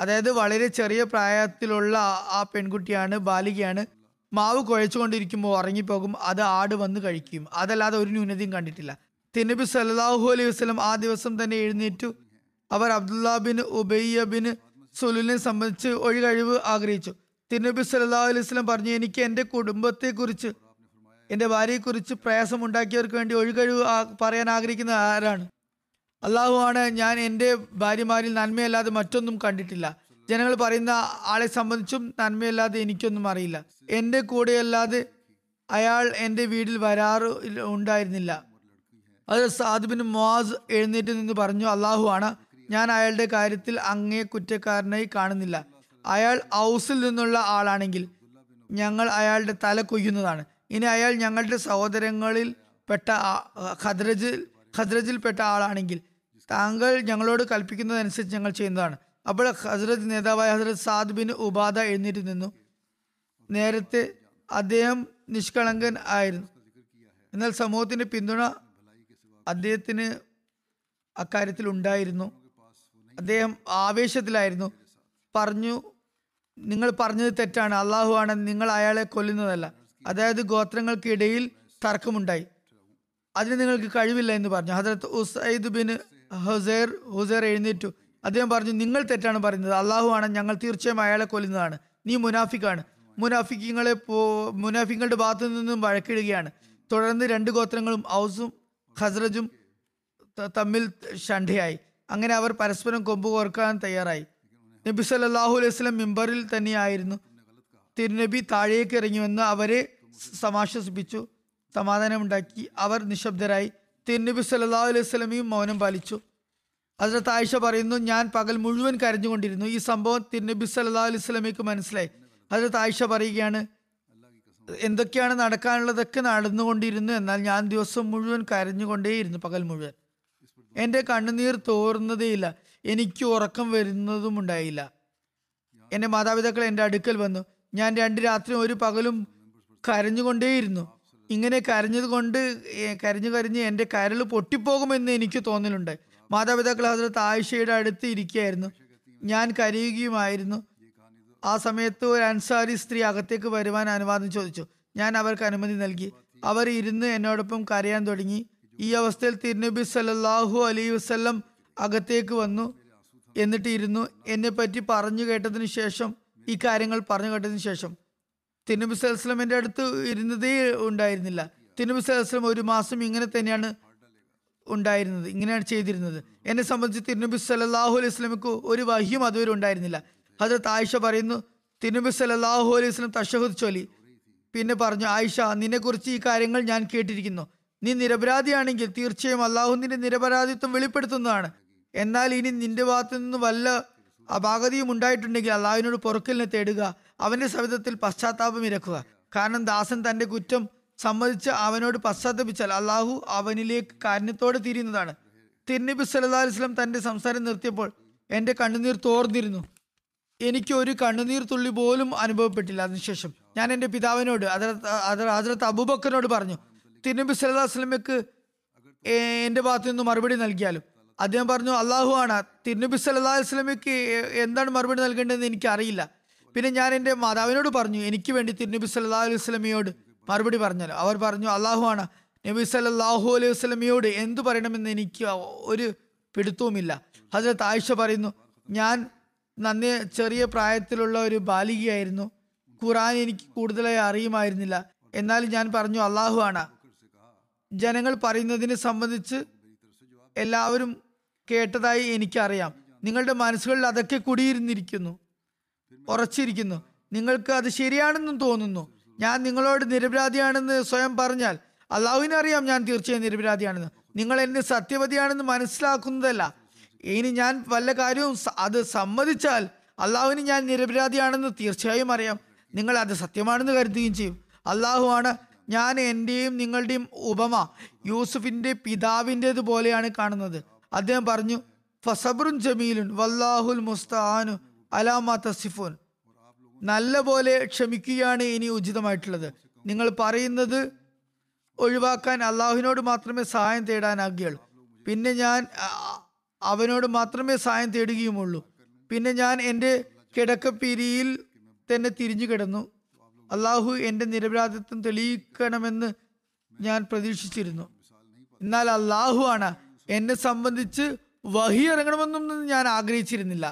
അതായത് വളരെ ചെറിയ പ്രായത്തിലുള്ള ആ- പെൺകുട്ടിയാണ് ബാലികയാണ്. മാവ് കുഴച്ചുകൊണ്ടിരിക്കുമ്പോൾ ഉറങ്ങിപ്പോകും അത് ആട് വന്ന് കഴിക്കും. അതല്ലാതെ ഒരു ന്യൂനതയും കണ്ടിട്ടില്ല. തിനബി സല്ലാഹു അലൈഹി വസ്ലം ആ ദിവസം തന്നെ എഴുന്നേറ്റു. അവർ അബ്ദുല്ല ബിൻ ഉബയ്യ ബിൻ സുലിനെ സംബന്ധിച്ച് ഒരു കഴിവ് ആഗ്രഹിച്ചു. തിരുനബി സല്ലാ അലൈഹി വസ്ലം പറഞ്ഞു എനിക്ക് എന്റെ കുടുംബത്തെക്കുറിച്ച് എന്റെ ഭാര്യയെക്കുറിച്ച് പ്രയാസമുണ്ടാക്കിയവർക്ക് വേണ്ടി ഒരു കഴിവ് പറയാൻ ആഗ്രഹിക്കുന്ന ആരാണ്? അള്ളാഹു ആണ് ഞാൻ എന്റെ ഭാര്യമാരിൽ നന്മയല്ലാതെ മറ്റൊന്നും കണ്ടിട്ടില്ല. ജനങ്ങൾ പറയുന്ന ആളെ സംബന്ധിച്ചും നന്മയല്ലാതെ എനിക്കൊന്നും അറിയില്ല. എന്റെ കൂടെയല്ലാതെ അയാൾ എന്റെ വീട്ടിൽ വരാറ് ഉണ്ടായിരുന്നില്ല. അത് സാദുബിൻ മുവാസ് എഴുന്നേറ്റ് നിന്ന് പറഞ്ഞു അള്ളാഹു ആണ് ഞാൻ അയാളുടെ കാര്യത്തിൽ അങ്ങേ കുറ്റക്കാരനായി കാണുന്നില്ല. അയാൾ ഔസിൽ നിന്നുള്ള ആളാണെങ്കിൽ ഞങ്ങൾ അയാളുടെ തല കൊയ്യുന്നതാണ്. ഇനി അയാൾ ഞങ്ങളുടെ സഹോദരങ്ങളിൽ പെട്ട ഖദ്രജിൽ ഖദ്രജിൽ പെട്ട ആളാണെങ്കിൽ താങ്കൾ ഞങ്ങളോട് കൽപ്പിക്കുന്നതനുസരിച്ച് ഞങ്ങൾ ചെയ്യുന്നതാണ്. അപ്പോൾ ഹസ്രത് നേതാവായ ഹസ്രത് സാദ് ബിൻ ഉബാദ എഴുന്നേറ്റ് നിന്നു. നേരത്തെ അദ്ദേഹം നിഷ്കളങ്കൻ ആയിരുന്നു. എന്നാൽ സമൂഹത്തിന്റെ പിന്തുണ അദ്ദേഹത്തിന് അക്കാര്യത്തിൽ ഉണ്ടായിരുന്നു. അദ്ദേഹം ആവേശത്തിലായിരുന്നു. പറഞ്ഞു നിങ്ങൾ പറഞ്ഞത് തെറ്റാണ്. അള്ളാഹു ആണ് നിങ്ങൾ അയാളെ കൊല്ലുന്നതല്ല. അതായത് ഗോത്രങ്ങൾക്കിടയിൽ തർക്കമുണ്ടായി. അതിന് നിങ്ങൾക്ക് കഴിവില്ല എന്ന് പറഞ്ഞു. ഹജറത്ത് ഉസൈദ് ബിൻ ഹുസൈർ ഹുസൈർ എഴുന്നേറ്റു. അദ്ദേഹം പറഞ്ഞു നിങ്ങൾ തെറ്റാണ് പറയുന്നത്. അള്ളാഹു ആണ് ഞങ്ങൾ തീർച്ചയായും അയാളെ കൊല്ലുന്നതാണ്. നീ മുനാഫിക്കാണ്. മുനാഫിക്കങ്ങളെ പോ മുനാഫിങ്ങളുടെ ഭാഗത്തു നിന്നും വഴക്കിടുകയാണ്. തുടർന്ന് രണ്ട് ഗോത്രങ്ങളും ഔസും ഖസ്റജും തമ്മിൽ ഷണ്ഠയായി അങ്ങനെ അവർ പരസ്പരം കൊമ്പ് കോർക്കാൻ തയ്യാറായി. നബി സല്ലാഹു അലൈഹി വസല്ലം മിമ്പറിൽ തന്നെയായിരുന്നു. തിരുനബി താഴേക്ക് ഇറങ്ങി വന്ന് അവരെ സമാശ്വസിപ്പിച്ചു. സമാധാനമുണ്ടാക്കി. അവർ നിശബ്ദരായി. തിരുനബി സല്ലാ അലൈഹി സ്വലമിയും മൗനം പാലിച്ചു. ഹസ്രത്ത് ആയിഷ പറയുന്നു ഞാൻ പകൽ മുഴുവൻ കരഞ്ഞുകൊണ്ടിരുന്നു. ഈ സംഭവം തിരുനബി സല്ലാ അലൈഹി സ്വലമിക്ക് മനസ്സിലായി. ഹസ്രത്ത് ആയിഷ പറയുകയാണ് എന്തൊക്കെയാണ് നടക്കാനുള്ളതൊക്കെ നടന്നുകൊണ്ടിരുന്നു എന്നാൽ ഞാൻ ദിവസം മുഴുവൻ കരഞ്ഞുകൊണ്ടേയിരുന്നു പകൽ മുഴുവൻ. എന്റെ കണ്ണുനീർ തോർന്നതേയില്ല എനിക്ക് ഉറക്കം വരുന്നതും ഉണ്ടായില്ല എന്റെ മാതാപിതാക്കൾ എന്റെ അടുക്കൽ വന്നു. ഞാൻ രണ്ട് രാത്രിയും ഒരു പകലും കരഞ്ഞുകൊണ്ടേയിരുന്നു. ഇങ്ങനെ കരഞ്ഞത് കൊണ്ട് കരഞ്ഞു കരഞ്ഞ് എന്റെ കരൾ പൊട്ടിപ്പോകുമെന്ന് എനിക്ക് തോന്നലുണ്ട്. മാതാപിതാക്കൾ ഹസരത്ത് ആയിഷയുടെ അടുത്ത് ഇരിക്കുകയായിരുന്നു. ഞാൻ കരയുകയുമായിരുന്നു. ആ സമയത്ത് ഒരു അൻസാരി സ്ത്രീ അകത്തേക്ക് വരുവാൻ അനുവാദം ചോദിച്ചു. ഞാൻ അവർക്ക് അനുമതി നൽകി. അവർ ഇരുന്ന് എന്നോടൊപ്പം കരയാൻ തുടങ്ങി. ഈ അവസ്ഥയിൽ തിരുനബി സല്ലാഹു അലൈ വസ്ല്ലം അകത്തേക്ക് വന്നു. എന്നിട്ട് ഇരുന്നു എന്നെ പറ്റി പറഞ്ഞു കേട്ടതിന് ശേഷം ഈ കാര്യങ്ങൾ പറഞ്ഞു കേട്ടതിന് ശേഷം തിരുനബി അലൈഹി എന്റെ അടുത്ത് ഇരുന്നതേ ഉണ്ടായിരുന്നില്ല. തിരുനബി സലഹ്സ്ലം ഒരു മാസം ഇങ്ങനെ തന്നെയാണ് ഉണ്ടായിരുന്നത് ഇങ്ങനെയാണ് ചെയ്തിരുന്നത്. എന്നെ സംബന്ധിച്ച് തിരുനബി സല്ലല്ലാഹു അലൈഹി സ്വലമിക്ക് ഒരു വഹിയും അതുവരെ ഉണ്ടായിരുന്നില്ല. ഹജറത്ത് ആയിഷ പറയുന്നു തിരുനബി സല്ലല്ലാഹു അലൈഹി സ്വലം തഷഹുദ് ചൊല്ലി. പിന്നെ പറഞ്ഞു ആയിഷ നിന്നെക്കുറിച്ച് ഈ കാര്യങ്ങൾ ഞാൻ കേട്ടിരിക്കുന്നു. നീ നിരപരാധിയാണെങ്കിൽ തീർച്ചയായും അള്ളാഹു നിന്റെ നിരപരാധിത്വം വെളിപ്പെടുത്തുന്നതാണ്. എന്നാൽ ഇനി നിന്റെ ഭാഗത്തു നിന്ന് വല്ല അപാകതയും ഉണ്ടായിട്ടുണ്ടെങ്കിൽ അള്ളാഹുവിനോട് പൊറുക്കലിനെ തേടുക അവന്റെ സവിധത്തിൽ പശ്ചാത്താപം ഇരക്കുക കാരണം ദാസൻ തന്റെ കുറ്റം സമ്മതിച്ച് അവനോട് പശ്ചാത്തപിച്ചാൽ അള്ളാഹു അവനിലേക്ക് കാരുണ്യത്തോടെ തിരിയുന്നതാണ്. തിരുനബി സല്ലാ അലൈഹി വസല്ലം തന്റെ സംസാരം നിർത്തിയപ്പോൾ എന്റെ കണ്ണുനീർ തോർന്നിരുന്നു. എനിക്ക് ഒരു കണ്ണുനീർ തുള്ളി പോലും അനുഭവപ്പെട്ടില്ല. അതിനുശേഷം ഞാൻ എന്റെ പിതാവിനോട് ഹജറത്ത് അബൂബക്കറിനോട് പറഞ്ഞു തിരുനബി സല്ലാ ഏ- എന്റെ ഭാഗത്തു നിന്ന് മറുപടി നൽകിയാലും അദ്ദേഹം പറഞ്ഞു അള്ളാഹു ആണ് തിരുനബി സല്ലല്ലാഹു അലൈഹി വസല്ലമയ്ക്ക് എന്താണ് മറുപടി നൽകേണ്ടതെന്ന് എനിക്ക് അറിയില്ല പിന്നെ ഞാൻ എന്റെ മാതാവിനോട് പറഞ്ഞു എനിക്ക് വേണ്ടി തിരുനബി സല്ലാ അലൈഹി വസല്ലമയോട് മറുപടി പറഞ്ഞാൽ അവർ പറഞ്ഞു അള്ളാഹു ആണ് നബി സല്ലാഹു അലൈഹി വസ്ലമിയോട് എന്തു പറയണമെന്ന് എനിക്ക് ഒരു പിടുത്തവുമില്ല. ഹജരത്ത് ആയിഷ പറയുന്നു ഞാൻ നന്നേ ചെറിയ പ്രായത്തിലുള്ള ഒരു ബാലികയായിരുന്നു. ഖുറാൻ എനിക്ക് കൂടുതലായി അറിയുമായിരുന്നില്ല. എന്നാൽ ഞാൻ പറഞ്ഞു അള്ളാഹു ആണ് ജനങ്ങൾ പറയുന്നതിനെ സംബന്ധിച്ച് എല്ലാവരും കേട്ടതായി എനിക്കറിയാം. നിങ്ങളുടെ മനസ്സുകളിൽ അതൊക്കെ കുടിയിരുന്നിരിക്കുന്നു. ഉറച്ചിരിക്കുന്നു. നിങ്ങൾക്ക് അത് ശരിയാണെന്നും തോന്നുന്നു. ഞാൻ നിങ്ങളോട് നിരപരാധിയാണെന്ന് സ്വയം പറഞ്ഞാൽ അള്ളാഹുവിനെ അറിയാം ഞാൻ തീർച്ചയായും നിരപരാധിയാണെന്ന്. നിങ്ങൾ എന്നെ സത്യവതിയാണെന്ന് മനസ്സിലാക്കുന്നതല്ല. ഇനി ഞാൻ വല്ല കാര്യവും അത് സമ്മതിച്ചാൽ അള്ളാഹുവിന് ഞാൻ നിരപരാധിയാണെന്ന് തീർച്ചയായും അറിയാം. നിങ്ങൾ അത് സത്യമാണെന്ന് കരുതുകയും ചെയ്യും. അള്ളാഹു ആണ് ഞാൻ എന്റെയും നിങ്ങളുടെയും ഉപമ യൂസുഫിന്റെ പിതാവിന്റെതുപോലെയാണ് കാണുന്നത്. അദ്ദേഹം പറഞ്ഞു ഫസബ്രുൻ ജമീലുൻ വല്ലാഹുൽ മുസ്താനു അലാമ തസിഫുൻ. നല്ല പോലെ ക്ഷമിക്കുകയാണ് ഇനി ഉചിതമായിട്ടുള്ളത്. നിങ്ങൾ പറയുന്നത് ഒഴിവാക്കാൻ അള്ളാഹുവിനോട് മാത്രമേ സഹായം തേടാനാകുകയുള്ളൂ. പിന്നെ ഞാൻ അവനോട് മാത്രമേ സഹായം തേടുകയുമുള്ളൂ. പിന്നെ ഞാൻ എന്റെ കിടക്കപ്പിരിയിൽ തന്നെ തിരിഞ്ഞു കിടന്നു. അള്ളാഹു എന്റെ നിരപരാധിത്വം തെളിയിക്കണമെന്ന് ഞാൻ പ്രതീക്ഷിച്ചിരുന്നു. എന്നാൽ അള്ളാഹു ആണ് എന്നെ സംബന്ധിച്ച് വഹി ഇറങ്ങണമെന്നൊന്നും ഞാൻ ആഗ്രഹിച്ചിരുന്നില്ല.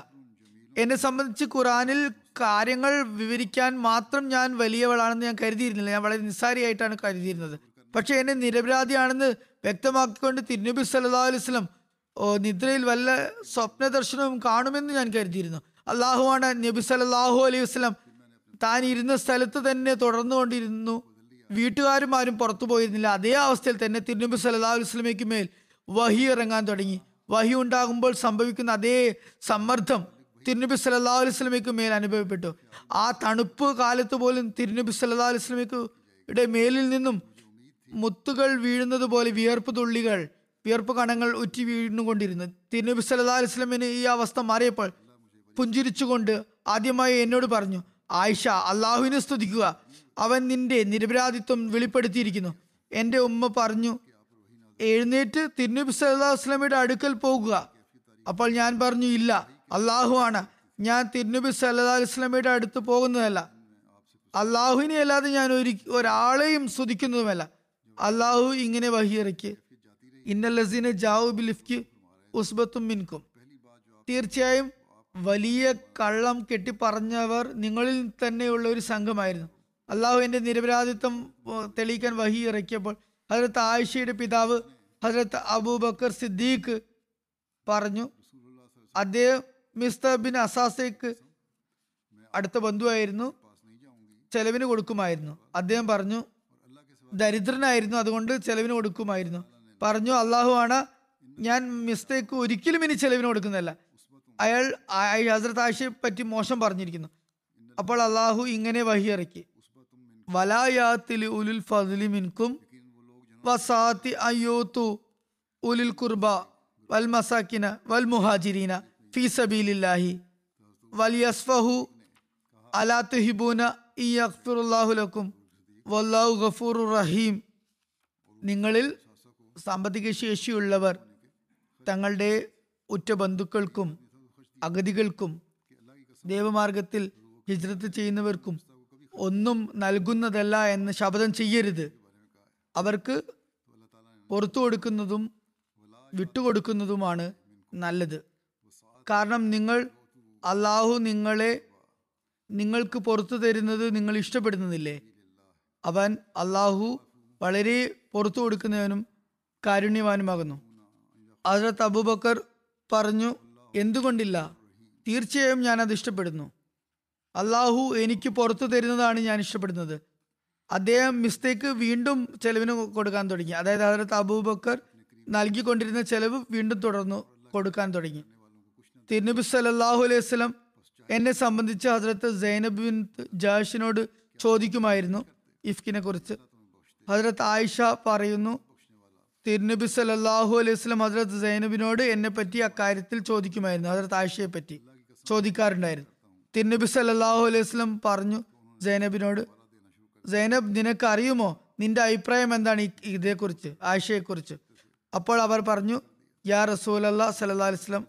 എന്നെ സംബന്ധിച്ച് ഖുറാനിൽ കാര്യങ്ങൾ വിവരിക്കാൻ മാത്രം ഞാൻ വലിയവളാണെന്ന് ഞാൻ കരുതിയിരുന്നില്ല. ഞാൻ വളരെ നിസ്സാരിയായിട്ടാണ് കരുതിയിരുന്നത്. പക്ഷെ എന്നെ നിരപരാധിയാണെന്ന് വ്യക്തമാക്കിക്കൊണ്ട് തിരുനബി സല്ലാ ഓ നിദ്രയിൽ വല്ല സ്വപ്ന ദർശനവും കാണുമെന്ന് ഞാൻ കരുതിയിരുന്നു. അള്ളാഹുവാണ് നബി സല്ലല്ലാഹു അലൈഹി വസ്ലം താൻ ഇരുന്ന സ്ഥലത്ത് തന്നെ തുടർന്നു തുടർന്നുകൊണ്ടിരുന്നു. വീട്ടുകാരും ആരും പുറത്തു പോയിരുന്നില്ല. അതേ അവസ്ഥയിൽ തന്നെ തിരുനബി സല്ലാ അലൈഹി വസല്ലമയ്ക്ക് മേൽ വഹി ഇറങ്ങാൻ തുടങ്ങി. വഹി ഉണ്ടാകുമ്പോൾ സംഭവിക്കുന്ന അതേ സമ്മർദ്ദം തിരുനബി സല്ലാ അലൈഹി വസല്ലമയ്ക്ക് മേൽ അനുഭവപ്പെട്ടു. ആ തണുപ്പ് കാലത്ത് പോലും തിരുനബി സല്ലാ ഇവിടെ മേലിൽ നിന്നും മുത്തുകൾ വീഴുന്നത് പോലെ വിയർപ്പ് തുള്ളികൾ വിയർപ്പ് കണങ്ങൾ ഉറ്റി വീണുകൊണ്ടിരുന്നു. തിരുനബി സല്ലാ അലൈഹി വസല്ലമന് ഈ അവസ്ഥ മാറിയപ്പോൾ പുഞ്ചിരിച്ചുകൊണ്ട് ആദ്യമായി എന്നോട് പറഞ്ഞു ആയിഷ അള്ളാഹുവിനെ സ്തുതിക്കുക. അവൻ നിന്റെ നിരപരാധിത്വം വെളിപ്പെടുത്തിയിരിക്കുന്നു. എന്റെ ഉമ്മ പറഞ്ഞു എഴുന്നേറ്റ് തിരുനബി സല്ലല്ലാഹു അലൈഹി വസല്ലമയുടെ അടുക്കൽ പോകുക. അപ്പോൾ ഞാൻ പറഞ്ഞു ഇല്ല അള്ളാഹു ആണ്. ഞാൻ തിരുനബി സല്ലല്ലാഹു അലൈഹി വസല്ലമയുടെ അടുത്ത് പോകുന്നതല്ല. അള്ളാഹുവിനെ അല്ലാതെ ഞാൻ ഒരു ഒരാളെയും സ്തുതിക്കുന്നതുമല്ല. അള്ളാഹു ഇങ്ങനെ വഹിയിറക്കി ഇന്നലസീനെ ജാവു ബിലിഫ്ക്ക് ഉസ്ബത്തും മിൻകും. തീർച്ചയായും വലിയ കള്ളം കെട്ടിപ്പറഞ്ഞവർ നിങ്ങളിൽ തന്നെയുള്ള ഒരു സംഘമായിരുന്നു. അള്ളാഹു നിരപരാധിത്വം തെളിയിക്കാൻ വഹി ഇറക്കിയപ്പോൾ ഹജരത്ത് ആയിഷയുടെ പിതാവ് ഹജരത്ത് അബൂബക്കർ സിദ്ദീഖ് പറഞ്ഞു അദ്ദേഹം മിസ്തർ ബിൻ അസാസയ്ക്ക് അടുത്ത ബന്ധുവായിരുന്നു ചെലവിന് കൊടുക്കുമായിരുന്നു. അദ്ദേഹം പറഞ്ഞു ദരിദ്രനായിരുന്നു അതുകൊണ്ട് ചെലവിന് കൊടുക്കുമായിരുന്നു. പറഞ്ഞു അള്ളാഹു ആണ് ഞാൻ മിസ്റ്റേക്ക് ഒരിക്കലും ഇനി ചെലവിന് കൊടുക്കുന്നില്ല അയാൾ ഹസരത്ത് ആയിഷയെ പറ്റി മോശം പറഞ്ഞിരിക്കുന്നു. അപ്പോൾ അള്ളാഹു ഇങ്ങനെ വഹിയിറക്കി വലായാത്തിൽ ഉലുൽ ഫിൻകും വസാത്തി അയ്യോത്തു ഉലിൽ കുർബ വൽ മസാക്കിന വൽ മുഹാജിരീന ഫീ സബീലില്ലാഹി വൽ യസ്ഫഹു അലാ തുഹിബൂന ഈ അഖ്ഫിറുല്ലാഹു ലക്കും വല്ലാഹു ഗഫൂറു റഹീം. നിങ്ങളിൽ സാമ്പത്തിക ശേഷിയുള്ളവർ തങ്ങളുടെ ഉറ്റ ബന്ധുക്കൾക്കും അഗതികൾക്കും ദേവമാർഗത്തിൽ ഹിജ്രത്ത് ചെയ്യുന്നവർക്കും ഒന്നും നൽകുന്നതല്ല എന്ന് ശപഥം ചെയ്യരുത്. അവർക്ക് പുറത്തു കൊടുക്കുന്നതും വിട്ടുകൊടുക്കുന്നതുമാണ് നല്ലത്. കാരണം നിങ്ങൾ അള്ളാഹു നിങ്ങളെ നിങ്ങൾക്ക് പുറത്തു തരുന്നത് നിങ്ങൾ ഇഷ്ടപ്പെടുന്നതില്ലേ അവൻ അള്ളാഹു വളരെ പുറത്തു കൊടുക്കുന്നവനും കാരുണ്യവാനുമാകുന്നു. അതിലത്ത് അബൂബക്കർ പറഞ്ഞു എന്തുകൊണ്ടില്ല? തീർച്ചയായും ഞാൻ അത് ഇഷ്ടപ്പെടുന്നു. അള്ളാഹു എനിക്ക് പുറത്തു തരുന്നതാണ് ഞാൻ ഇഷ്ടപ്പെടുന്നത്. അദ്ദേഹം മിസ്റ്റേക്ക് വീണ്ടും ചെലവിന് കൊടുക്കാൻ തുടങ്ങി. അതായത് ഹജരത്ത് അബൂബക്കർ നൽകിക്കൊണ്ടിരുന്ന ചെലവ് വീണ്ടും തുടർന്നു കൊടുക്കാൻ തുടങ്ങി. തിരുനബി സല്ലല്ലാഹു അലൈഹി വസല്ലം എന്നെ സംബന്ധിച്ച് ഹജരത്ത് സൈനബ് ജാഷിനോട് ചോദിക്കുമായിരുന്നു ഇഫ്കിനെ കുറിച്ച്. ഹജരത്ത് ആയിഷ പറയുന്നു തിരുനബി സല്ലല്ലാഹു അലൈഹി വസല്ലം ഹജരത്ത് സൈനബിനോട് എന്നെ പറ്റി അക്കാര്യത്തിൽ ചോദിക്കുമായിരുന്നു. ഹജരത്ത് ആയിഷയെ പറ്റി ചോദിക്കാറുണ്ടായിരുന്നു. തിരുനബി സല്ലല്ലാഹു അലൈഹി വസല്ലം പറഞ്ഞു സൈനബിനോട് സൈനബ് നിനക്ക് അറിയുമോ നിന്റെ അഭിപ്രായം എന്താണ് ഇതേക്കുറിച്ച് ആയിഷയെക്കുറിച്ച് അപ്പോൾ അവർ പറഞ്ഞു യാ റസൂലല്ല സല്ലല്ലാഹു അലൈഹി വസല്ലം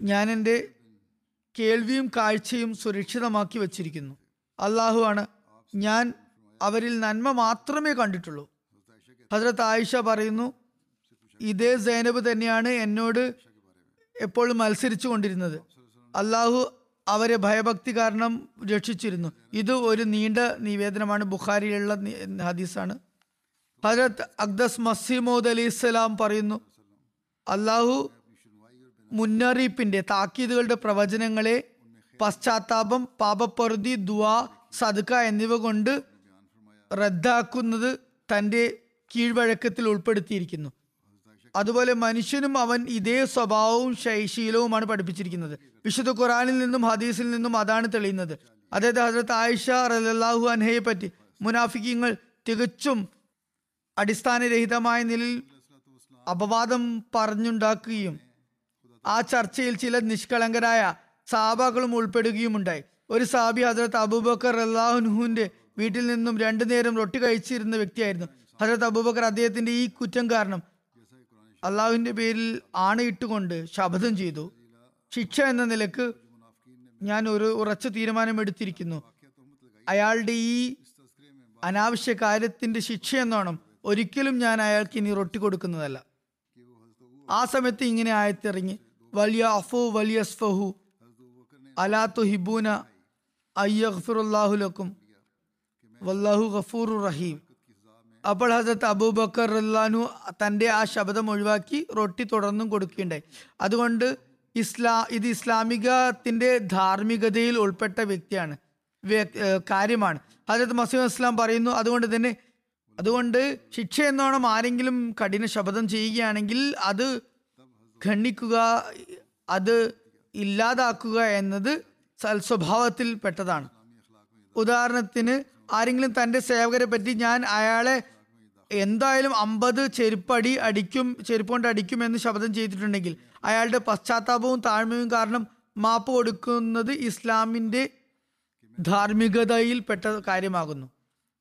ഞാൻ എന്റെ കേൾവിയും കാഴ്ചയും സുരക്ഷിതമാക്കി വച്ചിരിക്കുന്നു. അള്ളാഹു ആണ് ഞാൻ അവരിൽ നന്മ മാത്രമേ കണ്ടിട്ടുള്ളൂ. ഹജ്രത്ത് ആയിഷ പറയുന്നു ഇതേ സൈനബ് തന്നെയാണ് എന്നോട് എപ്പോഴും മത്സരിച്ചു കൊണ്ടിരുന്നത് അള്ളാഹു അവരെ ഭയഭക്തി കാരണം രക്ഷിച്ചിരുന്നു. ഇത് ഒരു നീണ്ട നിവേദനമാണ്. ബുഖാരിയിലുള്ള ഹദീസാണ്. ഹജരത് അക്ദസ് മസീമോദ് അലി ഇസ്ലാം പറയുന്നു അള്ളാഹു മുന്നറിയിപ്പിന്റെ താക്കീതുകളുടെ പ്രവചനങ്ങളെ പശ്ചാത്താപം പാപപ്പൊറുതി ദുവാ സദുക്ക എന്നിവ കൊണ്ട് റദ്ദാക്കുന്നത് തന്റെ കീഴ്വഴക്കത്തിൽ ഉൾപ്പെടുത്തിയിരിക്കുന്നു. അതുപോലെ മനുഷ്യനും അവൻ ഇതേ സ്വഭാവവും ശൈശീലവുമാണ് പഠിപ്പിച്ചിരിക്കുന്നത്. വിശുദ്ധ ഖുറാനിൽ നിന്നും ഹദീസിൽ നിന്നും അതാണ് തെളിയുന്നത്. അതായത് ഹസരത്ത് ആയിഷ റലാഹു അൻഹയെ പറ്റി മുനാഫിക്കങ്ങൾ തികച്ചും അടിസ്ഥാനരഹിതമായ നിലയിൽ അപവാദം പറഞ്ഞുണ്ടാക്കുകയും ആ ചർച്ചയിൽ ചില നിഷ്കളങ്കരായ സാബാക്കളും ഉൾപ്പെടുകയുമുണ്ടായി. ഒരു സാബി ഹസരത്ത് അബൂബക്കർ അള്ളാഹുനുഹുവിന്റെ വീട്ടിൽ നിന്നും രണ്ടു നേരം റൊട്ടി കഴിച്ചിരുന്ന വ്യക്തിയായിരുന്നു. ഹസരത്ത് അബൂബക്കർ അദ്ദേഹത്തിന്റെ ഈ കുറ്റം കാരണം അള്ളാഹുവിന്റെ പേരിൽ ആണയിട്ടുകൊണ്ട് ശപഥം ചെയ്തു. ശിക്ഷ എന്ന നിലയ്ക്ക് ഞാൻ ഒരു ഉറച്ച തീരുമാനം എടുത്തിരിക്കുന്നു അയാളുടെ ഈ അനാവശ്യ കാര്യത്തിന്റെ ശിക്ഷ എന്നോണം ഒരിക്കലും ഞാൻ അയാൾക്ക് ഇനി റൊട്ടി കൊടുക്കുന്നതല്ല. ആ സമയത്ത് ഇങ്ങനെ ആയത്തിറങ്ങി വലിയ അഫു വലിയ സ്ഫഹു അലാ തുഹിബൂന അയ്യഫുറുല്ലാഹുലക്കും വല്ലാഹു ഗഫൂറു റഹീം. അപ്പോൾ ഹസത്ത് അബൂബക്കർ റല്ലാനു തന്റെ ആ ശബ്ദം ഒഴിവാക്കി റൊട്ടി തുടർന്നും കൊടുക്കുകയുണ്ടായി. അതുകൊണ്ട് ഇസ്ലാ ഇത് ഇസ്ലാമികത്തിന്റെ ധാർമ്മികതയിൽ ഉൾപ്പെട്ട വ്യക്തിയാണ്. കാര്യമാണ്. ഹജരത് മസീം ഇസ്ലാം പറയുന്നു അതുകൊണ്ട് തന്നെ അതുകൊണ്ട് ശിക്ഷ എന്നോണം ആരെങ്കിലും കഠിന ശപഥം ചെയ്യുകയാണെങ്കിൽ അത് ഖണ്ഡിക്കുക അത് ഇല്ലാതാക്കുക എന്നത് സൽസ്വഭാവത്തിൽ പെട്ടതാണ്. ഉദാഹരണത്തിന് ആരെങ്കിലും തന്റെ സേവകരെ പറ്റി ഞാൻ അയാളെ എന്തായാലും അമ്പത് ചെരുപ്പടി അടിക്കും ചെരുപ്പ് കൊണ്ട് അടിക്കും എന്ന് ശബ്ദം ചെയ്തിട്ടുണ്ടെങ്കിൽ അയാളുടെ പശ്ചാത്താപവും താഴ്മയും കാരണം മാപ്പ് കൊടുക്കുന്നത് ഇസ്ലാമിന്റെ ധാർമ്മികതയിൽ പെട്ട കാര്യമാകുന്നു.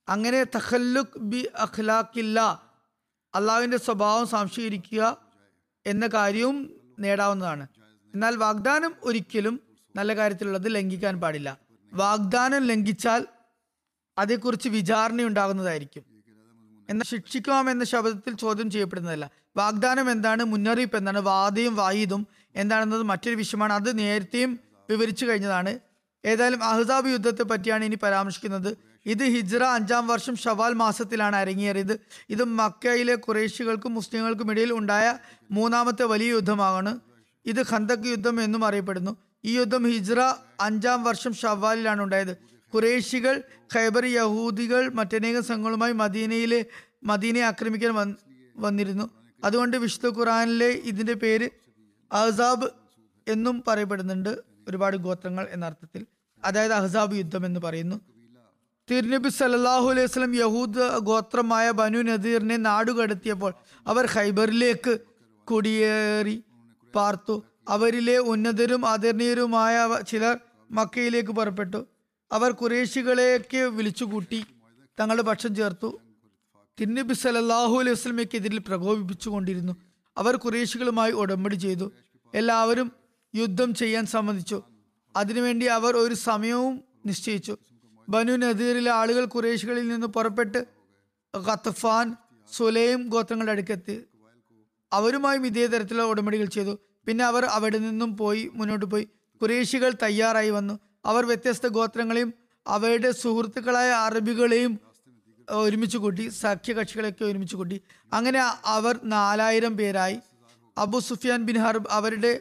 അങ്ങനെ തഖല്ലുഖ് ബി അഖ്ലാഖില്ല അള്ളാഹുവിന്റെ സ്വഭാവം സംശീകരിക്കുക എന്ന കാര്യവും നേടാവുന്നതാണ്. എന്നാൽ വാഗ്ദാനം ഒരിക്കലും നല്ല കാര്യത്തിലുള്ളത് ലംഘിക്കാൻ പാടില്ല. വാഗ്ദാനം ലംഘിച്ചാൽ അതേക്കുറിച്ച് വിചാരണ ഉണ്ടാകുന്നതായിരിക്കും എന്നാൽ ശിക്ഷിക്കാം എന്ന ശബ്ദത്തിൽ ചോദ്യം ചെയ്യപ്പെടുന്നതല്ല. വാഗ്ദാനം എന്താണ്? മുന്നറിയിപ്പ് എന്താണ്? വാദിയും വായിദും എന്താണെന്നത് മറ്റൊരു വിഷയമാണ്. അത് നേരത്തെയും വിവരിച്ചു കഴിഞ്ഞതാണ്. ഏതായാലും അഹ്സാബ് യുദ്ധത്തെ പറ്റിയാണ് ഇനി പരാമർശിക്കുന്നത്. ഇത് ഹിജ്റ അഞ്ചാം വർഷം ഷവാൽ മാസത്തിലാണ് അരങ്ങേറിയത്. ഇത് മക്കയിലെ കുറേശികൾക്കും മുസ്ലിങ്ങൾക്കും ഇടയിൽ ഉണ്ടായ മൂന്നാമത്തെ വലിയ യുദ്ധമാണ്. ഇത് ഖന്തക് യുദ്ധം എന്നും അറിയപ്പെടുന്നു. ഈ യുദ്ധം ഹിജ്റ അഞ്ചാം വർഷം ഷവാലിലാണ് ഉണ്ടായത്. കുറേശികൾ ഖൈബർ യഹൂദികൾ മറ്റനേകം സംഘങ്ങളുമായി മദീനയിലെ മദീനയെ ആക്രമിക്കാൻ വന്ന് വന്നിരുന്നു. അതുകൊണ്ട് വിശുദ്ധ ഖുറാനിലെ ഇതിന്റെ പേര് അഹ്സാബ് എന്നും പറയപ്പെടുന്നുണ്ട്. ഒരുപാട് ഗോത്രങ്ങൾ എന്ന അർത്ഥത്തിൽ. അതായത് അഹ്സാബ് യുദ്ധം എന്ന് പറയുന്നു. തിരുനബി സല്ലല്ലാഹു അലൈഹി വസ്ലം യഹൂദ് ഗോത്രമായ ബനു നദീറിനെ നാടുകടത്തിയപ്പോൾ അവർ ഖൈബറിലേക്ക് കുടിയേറി പാർത്തു. അവരിലെ ഉന്നതരും ആദരണീയരുമായ ചിലർ മക്കയിലേക്ക് പുറപ്പെട്ടു. അവർ കുറേശികളെയൊക്കെ വിളിച്ചുകൂട്ടി തങ്ങളുടെ പക്ഷം ചേർത്തു. തിന്നബി സല്ലല്ലാഹു അലൈഹി വസ്ലമയ്ക്കെതിരിൽ പ്രകോപിപ്പിച്ചുകൊണ്ടിരുന്നു. അവർ കുറേശികളുമായി ഉടമ്പടി ചെയ്തു. എല്ലാവരും യുദ്ധം ചെയ്യാൻ സമ്മതിച്ചു. അതിനുവേണ്ടി അവർ ഒരു സമയവും നിശ്ചയിച്ചു. ബനു നദീറിലെ ആളുകൾ കുറേശികളിൽ നിന്ന് പുറപ്പെട്ട് ഖത്തഫാൻ സുലൈം ഗോത്രങ്ങളുടെ അടുക്കെത്തി. അവരുമായും ഇതേ തരത്തിലുള്ള ഉടമ്പടികൾ ചെയ്തു. പിന്നെ അവർ അവിടെ നിന്നും പോയി മുന്നോട്ട് പോയി. കുറേശികൾ തയ്യാറായി വന്നു. അവർ വ്യത്യസ്ത ഗോത്രങ്ങളെയും അവയുടെ സുഹൃത്തുക്കളായ അറബികളെയും ഒരുമിച്ച് കൂട്ടി സഖ്യകക്ഷികളെയൊക്കെ ഒരുമിച്ച് കൂട്ടി. അങ്ങനെ അവർ നാലായിരം പേരായി. അബു സുഫിയാൻ ബിൻ ഹർബ് അവരുടെ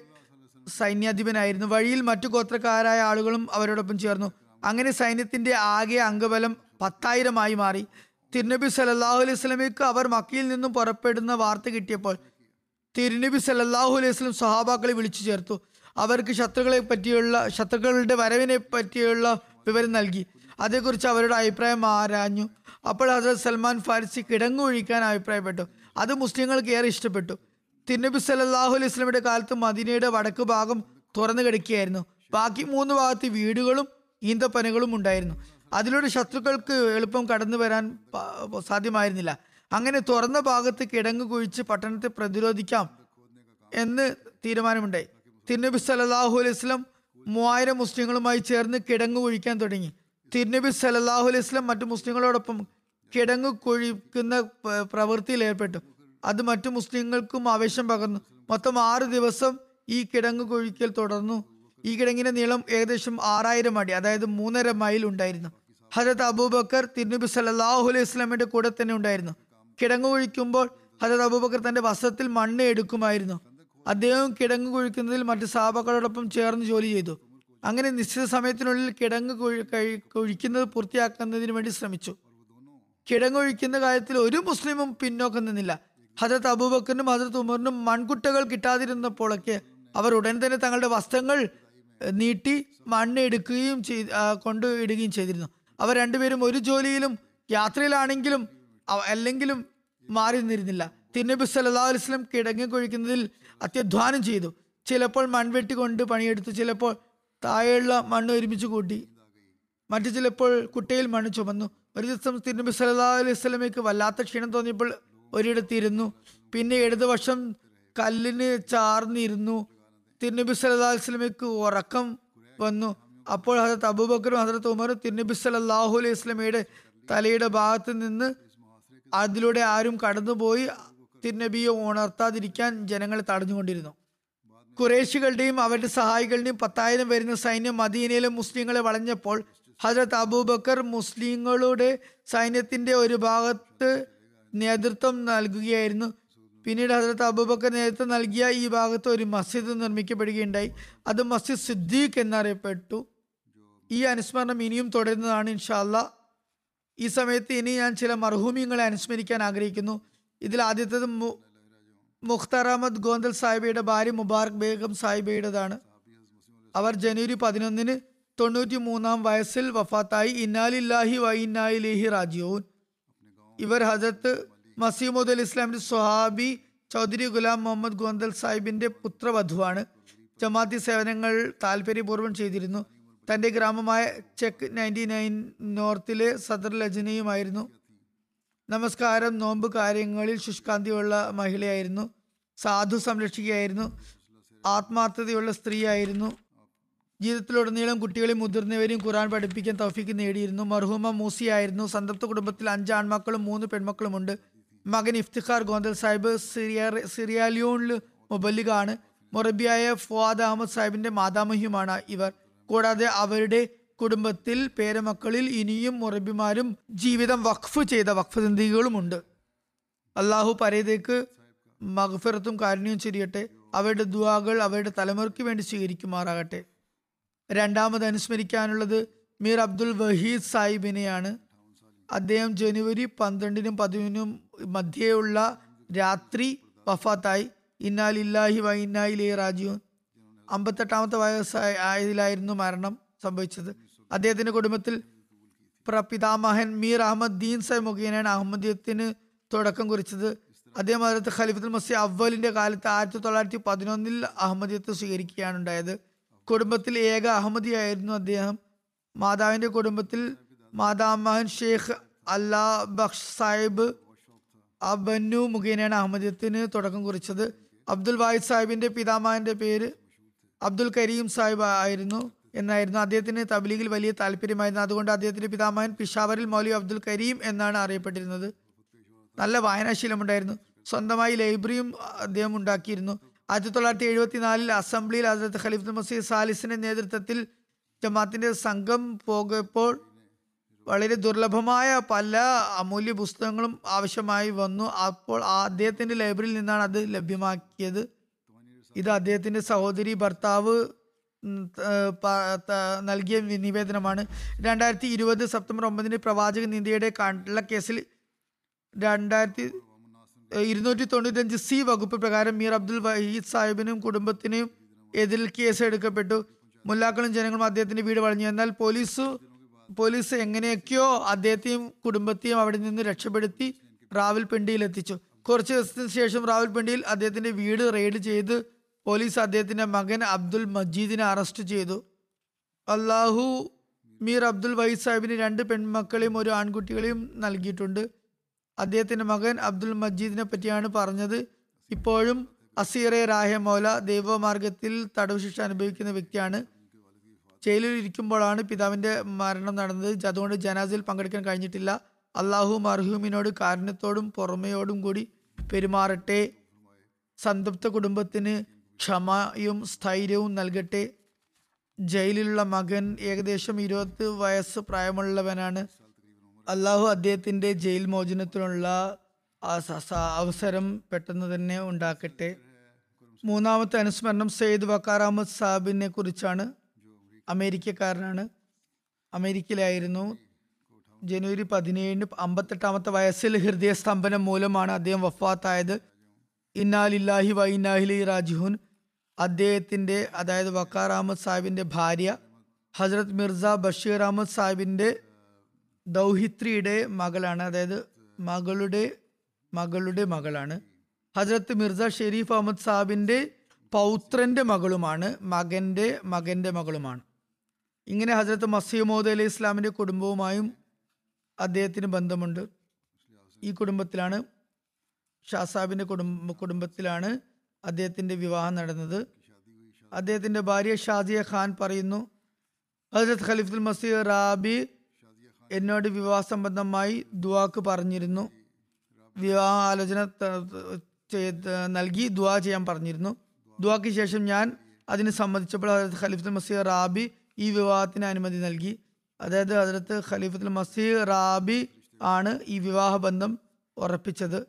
സൈന്യാധിപനായിരുന്നു. വഴിയിൽ മറ്റു ഗോത്രക്കാരായ ആളുകളും അവരോടൊപ്പം ചേർന്നു. അങ്ങനെ സൈന്യത്തിന്റെ ആകെ അംഗബലം പത്തായിരമായി മാറി. തിരുനബി സല്ലല്ലാഹു അലൈഹി സ്വലമേക്ക് അവർ മക്കയിൽ നിന്നും പുറപ്പെടുന്ന വാർത്ത കിട്ടിയപ്പോൾ തിരുനബി സല്ലല്ലാഹു അലൈഹി സ്വലം സ്വഹാബാക്കളെ വിളിച്ചു ചേർത്തു. അവർക്ക് ശത്രുക്കളെ പറ്റിയുള്ള ശത്രുക്കളുടെ വരവിനെ പറ്റിയുള്ള വിവരം നൽകി. അതേക്കുറിച്ച് അവരുടെ അഭിപ്രായം ആരാഞ്ഞു. അപ്പോൾ ഹസരത് സൽമാൻ ഫാരിസി കിടങ്ങൊഴിക്കാൻ അഭിപ്രായപ്പെട്ടു. അത് മുസ്ലിങ്ങൾക്ക് ഏറെ ഇഷ്ടപ്പെട്ടു. തിരുനബി സല്ലല്ലാഹു അലൈഹി വസല്ലമയുടെ കാലത്ത് മദീനയുടെ വടക്ക് ഭാഗം തുറന്നു കിടക്കുകയായിരുന്നു. ബാക്കി മൂന്ന് ഭാഗത്ത് വീടുകളും ഈന്തപ്പനകളും ഉണ്ടായിരുന്നു. അതിലൂടെ ശത്രുക്കൾക്ക് എളുപ്പം കടന്നു വരാൻ സാധ്യമായിരുന്നില്ല. അങ്ങനെ തുറന്ന ഭാഗത്ത് കിടങ്ങ് കുഴിച്ച് പട്ടണത്തെ പ്രതിരോധിക്കാം എന്ന് തീരുമാനമുണ്ടായി. തിരുനബി സല്ലല്ലാഹു അലൈഹി സ്വലം മൂവായിരം മുസ്ലിങ്ങളുമായി ചേർന്ന് കിടങ്ങ് കുഴിക്കാൻ തുടങ്ങി. തിരുനബി സല്ലല്ലാഹു അലൈഹി സ്വലം മറ്റു മുസ്ലിങ്ങളോടൊപ്പം കിടങ്ങ് കുഴിക്കുന്ന പ്രവൃത്തിയിൽ ഏർപ്പെട്ടു. അത് മറ്റു മുസ്ലിങ്ങൾക്കും ആവേശം പകർന്നു. മൊത്തം ആറ് ദിവസം ഈ കിടങ്ങ് കുഴിക്കൽ തുടർന്നു. ഈ കിടങ്ങിന്റെ നീളം ഏകദേശം ആറായിരം അടി അതായത് മൂന്നര മൈൽ ഉണ്ടായിരുന്നു. ഹജത് അബൂബക്കർ തിരുനബി സല്ലാഹു അലൈഹി സ്വലാമിന്റെ കൂടെ തന്നെ ഉണ്ടായിരുന്നു. കിടങ്ങ് കുഴിക്കുമ്പോൾ ഹജത് അബൂബക്കർ തന്റെ വസ്ത്രത്തിൽ മണ്ണ് എടുക്കുമായിരുന്നു. അദ്ദേഹം കിടങ്ങ് കുഴിക്കുന്നതിൽ മറ്റ് സാബകളോടൊപ്പം ചേർന്ന് ജോലി ചെയ്തു. അങ്ങനെ നിശ്ചിത സമയത്തിനുള്ളിൽ കിടങ്ങ് കുഴി- കഴി- കുഴിക്കുന്നത് പൂർത്തിയാക്കുന്നതിന് വേണ്ടി ശ്രമിച്ചു. കിടങ്ങൊഴിക്കുന്ന കാര്യത്തിൽ ഒരു മുസ്ലിമും പിന്നോക്കം നിന്നില്ല. ഹജരത് അബൂബക്കറിനും ഹജരത് ഉമറിനും മൺകുട്ടകൾ കിട്ടാതിരുന്നപ്പോഴൊക്കെ അവർ ഉടൻ തന്നെ തങ്ങളുടെ വസ്ത്രങ്ങൾ നീട്ടി മണ്ണ് എടുക്കുകയും ചെയ്ത് കൊണ്ടു ഇടുകയും ചെയ്തിരുന്നു. അവർ രണ്ടുപേരും ഒരു ജോലിയിലും യാത്രയിലാണെങ്കിലും അല്ലെങ്കിലും മാറി നിന്നിരുന്നില്ല തിരുനബി സല്ലല്ലാഹു അലൈഹി വസല്ലം കിടങ്ങി കൊഴിക്കുന്നതിൽ അത്യധ്വാനം ചെയ്തു. ചിലപ്പോൾ മൺവെട്ടി കൊണ്ട് പണിയെടുത്തു ചിലപ്പോൾ താഴെയുള്ള മണ്ണ് ഒരുമിച്ച് കൂട്ടി. മറ്റു ചിലപ്പോൾ കുട്ടയിൽ മണ്ണ് ചുമന്നു. ഒരു ദിവസം തിരുനബി സല്ലല്ലാഹു അലൈഹി സ്വലമയ്ക്ക് വല്ലാത്ത ക്ഷീണം തോന്നിയപ്പോൾ ഒരിടത്തിരുന്നു പിന്നെ ഇടതുവശം കല്ലിന് ചാർന്നിരുന്നു. തിരുനബി സല്ലല്ലാഹു അലൈഹി സ്വലമയ്ക്ക് ഉറക്കം വന്നു. അപ്പോൾ ഹസരത്ത് അബൂബക്കറും ഹസരത്ത് ഉമറും തിരുനബി സല്ലല്ലാഹു അലൈഹി സ്വലമയുടെ തലയുടെ ഭാഗത്ത് നിന്ന് അതിലൂടെ ആരും കടന്നുപോയി. തിരുനബിയെ ഉണർത്താതിരിക്കാൻ ജനങ്ങളെ തടഞ്ഞുകൊണ്ടിരുന്നു. കുറേശികളുടെയും അവരുടെ സഹായികളുടെയും പത്തായിരം വരുന്ന സൈന്യം മദീനയിലെ മുസ്ലിങ്ങളെ വളഞ്ഞപ്പോൾ ഹജരത് അബൂബക്കർ മുസ്ലിങ്ങളുടെ സൈന്യത്തിന്റെ ഒരു ഭാഗത്ത് നേതൃത്വം നൽകുകയായിരുന്നു. പിന്നീട് ഹജരത്ത് അബൂബക്കർ നേതൃത്വം നൽകിയ ഈ ഭാഗത്ത് ഒരു മസ്ജിദ് നിർമ്മിക്കപ്പെടുകയുണ്ടായി. അത് മസ്ജിദ് സിദ്ദീഖ് എന്നറിയപ്പെട്ടു. ഈ അനുസ്മരണം ഇനിയും തുടരുന്നതാണ് ഇൻഷാല്ല ഈ സമയത്ത് ഇനി ഞാൻ ചില മർഹൂമിയങ്ങളെ അനുസ്മരിക്കാൻ ആഗ്രഹിക്കുന്നു. ഇതിൽ ആദ്യത്തേത് മുഖ്താർ അഹമ്മദ് ഗോന്തൽ സാഹിബയുടെ ഭാര്യ മുബാറക് ബേഗം സാഹിബയുടേതാണ്. അവർ ജനുവരി പതിനൊന്നിന് തൊണ്ണൂറ്റി മൂന്നാം വയസ്സിൽ വഫാത്തായി. ഇന്നാലില്ലാഹി വ ഇന്നായിലേഹി റാജിയോൻ ഇവർ ഹജരത്ത് മസീമുദ് അൽ ഇസ്ലാമിന്റെ സ്വഹാബി ചൗധരി ഗുലാം മുഹമ്മദ് ഗോന്തൽ സാഹിബിന്റെ പുത്രവധുവാണ്. ജമാഅത്തി സേവനങ്ങൾ താല്പര്യപൂർവം ചെയ്തിരുന്നു. തന്റെ ഗ്രാമമായ ചെക്ക് നയന്റി നയൻ നോർത്തിലെ സദർ ലജനയുമായിരുന്നു. നമസ്കാരം. നോമ്പ് കാര്യങ്ങളിൽ ശുഷ്കാന്തിയുള്ള മഹിളയായിരുന്നു. സാധു സംരക്ഷിക്കുകയായിരുന്നു ആത്മാർത്ഥതയുള്ള സ്ത്രീയായിരുന്നു. ജീവിതത്തിലുടനീളം കുട്ടികളെ മുതിർന്നവരെയും ഖുറാൻ പഠിപ്പിക്കാൻ തൗഫീക്ക് നേടിയിരുന്നു. മർഹൂമ മൂസിയായിരുന്നു. സന്തപ്ത കുടുംബത്തിൽ അഞ്ച് ആൺമക്കളും മൂന്ന് പെൺമക്കളുമുണ്ട്. മകൻ ഇഫ്തിഖാർ ഗോന്തൽ സാഹിബ് സിറിയ സിറിയാലിയോണിൽ മൊബല്ലുകാണ് മൊറബിയായ ഫുവാദ് അഹമ്മദ് സാഹിബിന്റെ മാതാമഹിയുമാണ് ഇവർ. കൂടാതെ അവരുടെ കുടുംബത്തിൽ പേരമക്കളിൽ ഇനിയും മുറബിമാരും ജീവിതം വഖഫ് ചെയ്ത വഖഫ് സിന്ധികളുമുണ്ട് അള്ളാഹു പരേതേക്ക് മഗ്ഫിറത്തും കാരുണ്യവും ചൊരിയട്ടെ. അവരുടെ ദുവാകൾ അവരുടെ തലമുറയ്ക്ക് വേണ്ടി സ്വീകരിക്കുമാറാകട്ടെ. രണ്ടാമത് അനുസ്മരിക്കാനുള്ളത് മീർ അബ്ദുൽ വഹീദ് സാഹിബിനെയാണ്. അദ്ദേഹം ജനുവരി പന്ത്രണ്ടിനും പതിനൊന്നിനും മധ്യേയുള്ള രാത്രി വഫാത്തായി. ഇന്നാലില്ലാഹി ഇന്നായിലേ റാജുൻ അമ്പത്തെട്ടാമത്തെ വയസ്സായ ആയതിലായിരുന്നു മരണം സംഭവിച്ചത്. അദ്ദേഹത്തിന്റെ കുടുംബത്തിൽ പ്രപിതാമഹൻ മീർ അഹമ്മദ് ദീൻ സാഹിബ് മുഖേനയാണ് അഹമ്മദീയത്തിന് തുടക്കം കുറിച്ചത്. അദ്ദേഹം അതിർത്ത് ഖലീഫത്തുൽ മസി അവലിന്റെ കാലത്ത് ആയിരത്തി തൊള്ളായിരത്തി പതിനൊന്നിൽ അഹമ്മദിയത്ത് സ്വീകരിക്കുകയാണ് ഉണ്ടായത്. കുടുംബത്തിൽ ഏക അഹമ്മദിയായിരുന്നു അദ്ദേഹം. മാതാവിന്റെ കുടുംബത്തിൽ മാതാമഹൻ ഷെയ്ഖ് അല്ലാ ബക്ഷ് സാഹിബ് അബന്നു മുഖേനയാണ് അഹമ്മദിയത്തിന് തുടക്കം കുറിച്ചത്. അബ്ദുൽ വാഹിദ് സാഹിബിന്റെ പിതാമഹന്റെ പേര് അബ്ദുൽ കരീം സാഹിബ് ആയിരുന്നു. എന്നായിരുന്നു അദ്ദേഹത്തിന് തബ്ലീഗിൽ വലിയ താല്പര്യമായിരുന്നു. അതുകൊണ്ട് അദ്ദേഹത്തിന്റെ പിതാമഹൻ പിഷാവറിൽ മൗലി അബ്ദുൽ കരീം എന്നാണ് അറിയപ്പെട്ടിരുന്നത്. നല്ല വായനാശീലമുണ്ടായിരുന്നു സ്വന്തമായി ലൈബ്രറിയും അദ്ദേഹം ഉണ്ടാക്കിയിരുന്നു. ആയിരത്തി തൊള്ളായിരത്തി എഴുപത്തിനാലിൽ അസംബ്ലിയിൽ ഹസരത്ത് ഖലീഫ് മസീദ് സാലിസിന്റെ നേതൃത്വത്തിൽ ജമാത്തിന്റെ സംഘം പോകപ്പോൾ വളരെ ദുർലഭമായ പല അമൂല്യ പുസ്തകങ്ങളും ആവശ്യമായി വന്നു. അപ്പോൾ അദ്ദേഹത്തിന്റെ ലൈബ്രറിയിൽ നിന്നാണ് അത് ലഭ്യമാക്കിയത്. ഇത് അദ്ദേഹത്തിന്റെ സഹോദരി ഭർത്താവ് നൽകിയ നിവേദനമാണ്. രണ്ടായിരത്തി ഇരുപത് സെപ്റ്റംബർ ഒമ്പതിന് പ്രവാചകൻ ഇന്ത്യയുടെ കള്ളക്കേസിൽ രണ്ടായിരത്തി ഇരുന്നൂറ്റി തൊണ്ണൂറ്റഞ്ച് സി വകുപ്പ് പ്രകാരം മീർ അബ്ദുൽ വഹീദ് സാഹിബിനും കുടുംബത്തിനും എതിരിൽ കേസ് എടുക്കപ്പെട്ടു. മുല്ലാക്കളും ജനങ്ങളും അദ്ദേഹത്തിന്റെ വീട് വളഞ്ഞു. എന്നാൽ പോലീസ് പോലീസ് എങ്ങനെയൊക്കെയോ അദ്ദേഹത്തെയും കുടുംബത്തെയും അവിടെ നിന്ന് രക്ഷപ്പെടുത്തി റാവൽപിണ്ടിയിൽ എത്തിച്ചു കുറച്ച് ദിവസത്തിന് ശേഷം റാവൽപിണ്ടിയിൽ അദ്ദേഹത്തിന്റെ വീട് റെയ്ഡ് ചെയ്ത് പോലീസ് അദ്ദേഹത്തിന്റെ മകൻ അബ്ദുൽ മജീദിനെ അറസ്റ്റ് ചെയ്തു. അള്ളാഹു മീർ അബ്ദുൽ വഹീദ് സാഹിബിന് രണ്ട് പെൺമക്കളെയും ഒരു ആൺകുട്ടികളെയും നൽകിയിട്ടുണ്ട്. അദ്ദേഹത്തിന്റെ മകൻ അബ്ദുൽ മജീദിനെ പറ്റിയാണ് പറഞ്ഞത്. ഇപ്പോഴും അസീറെ റാഹെ മൗല ദൈവമാർഗത്തിൽ തടവ് ശിക്ഷ അനുഭവിക്കുന്ന വ്യക്തിയാണ്. ജയിലിൽ ഇരിക്കുമ്പോഴാണ് പിതാവിന്റെ മരണം നടന്നത്. അതുകൊണ്ട് ജനാസിൽ പങ്കെടുക്കാൻ കഴിഞ്ഞിട്ടില്ല. അള്ളാഹു മർഹൂമിനോട് കാരുണ്യത്തോടും പുറമയോടും കൂടി പെരുമാറട്ടെ. സംതൃപ്ത കുടുംബത്തിന് ക്ഷമയും സ്ഥൈര്യവും നൽകട്ടെ. ജയിലിലുള്ള മകൻ ഏകദേശം ഇരുപത് വയസ്സ് പ്രായമുള്ളവനാണ്. അള്ളാഹു അദ്ദേഹത്തിന്റെ ജയിൽ മോചനത്തിനുള്ള അവസരം പെട്ടെന്ന് തന്നെ ഉണ്ടാക്കട്ടെ. മൂന്നാമത്തെ അനുസ്മരണം സെയ്ദ് വക്കാർ അഹമ്മദ് സാബിനെ കുറിച്ചാണ്. അമേരിക്കക്കാരനാണ്. അമേരിക്കയിലായിരുന്നു. ജനുവരി പതിനേഴിന് അമ്പത്തെട്ടാമത്തെ വയസ്സിൽ ഹൃദയസ്തംഭനം മൂലമാണ് അദ്ദേഹം വഫാത്തായത്. ഇന്നാലില്ലാഹി വൈനാഹിലി റാജിഹുൻ അദ്ദേഹത്തിന്റെ അതായത് വക്കാർ അഹമ്മദ് സാഹിബിന്റെ ഭാര്യ ഹസ്രത് മിർസ ബഷീർ അഹമ്മദ് സാഹിബിന്റെ ദൗഹിത്രിയുടെ മകളാണ്. അതായത് മകളുടെ മകളുടെ മകളാണ്. ഹസ്രത്ത് മിർസ ഷെരീഫ് അഹമ്മദ് സാഹിബിന്റെ പൗത്രന്റെ മകളുമാണ്. മകന്റെ മകന്റെ മകളുമാണ്. ഇങ്ങനെ ഹസ്രത്ത് മസീമോദ് അലി ഇസ്ലാമിന്റെ കുടുംബവുമായും അദ്ദേഹത്തിന് ബന്ധമുണ്ട്. ഈ കുടുംബത്തിലാണ് ഷാസാബിന്റെ കുടുംബ കുടുംബത്തിലാണ് അദ്ദേഹത്തിന്റെ വിവാഹം നടന്നത്. അദ്ദേഹത്തിന്റെ ഭാര്യ ഷാദിയ ഖാൻ പറയുന്നു ഹസരത് ഖലീഫുൽ മസീഹ് റാബി എന്നോട് വിവാഹ സംബന്ധമായി ദുവാക്ക് പറഞ്ഞിരുന്നു. വിവാഹ ആലോചന നൽകി ദുവാ ചെയ്യാൻ പറഞ്ഞിരുന്നു. ദുവാക്ക് ശേഷം ഞാൻ അതിന് സമ്മതിച്ചപ്പോൾ ഹസരത് ഖലീഫുൽ മസീഹ് റാബി ഈ വിവാഹത്തിന് അനുമതി നൽകി. അതായത് ഹജരത്ത് ഖലീഫുൽ മസീഹ് റാബി ആണ് ഈ വിവാഹ ബന്ധം ഉറപ്പിച്ചത്.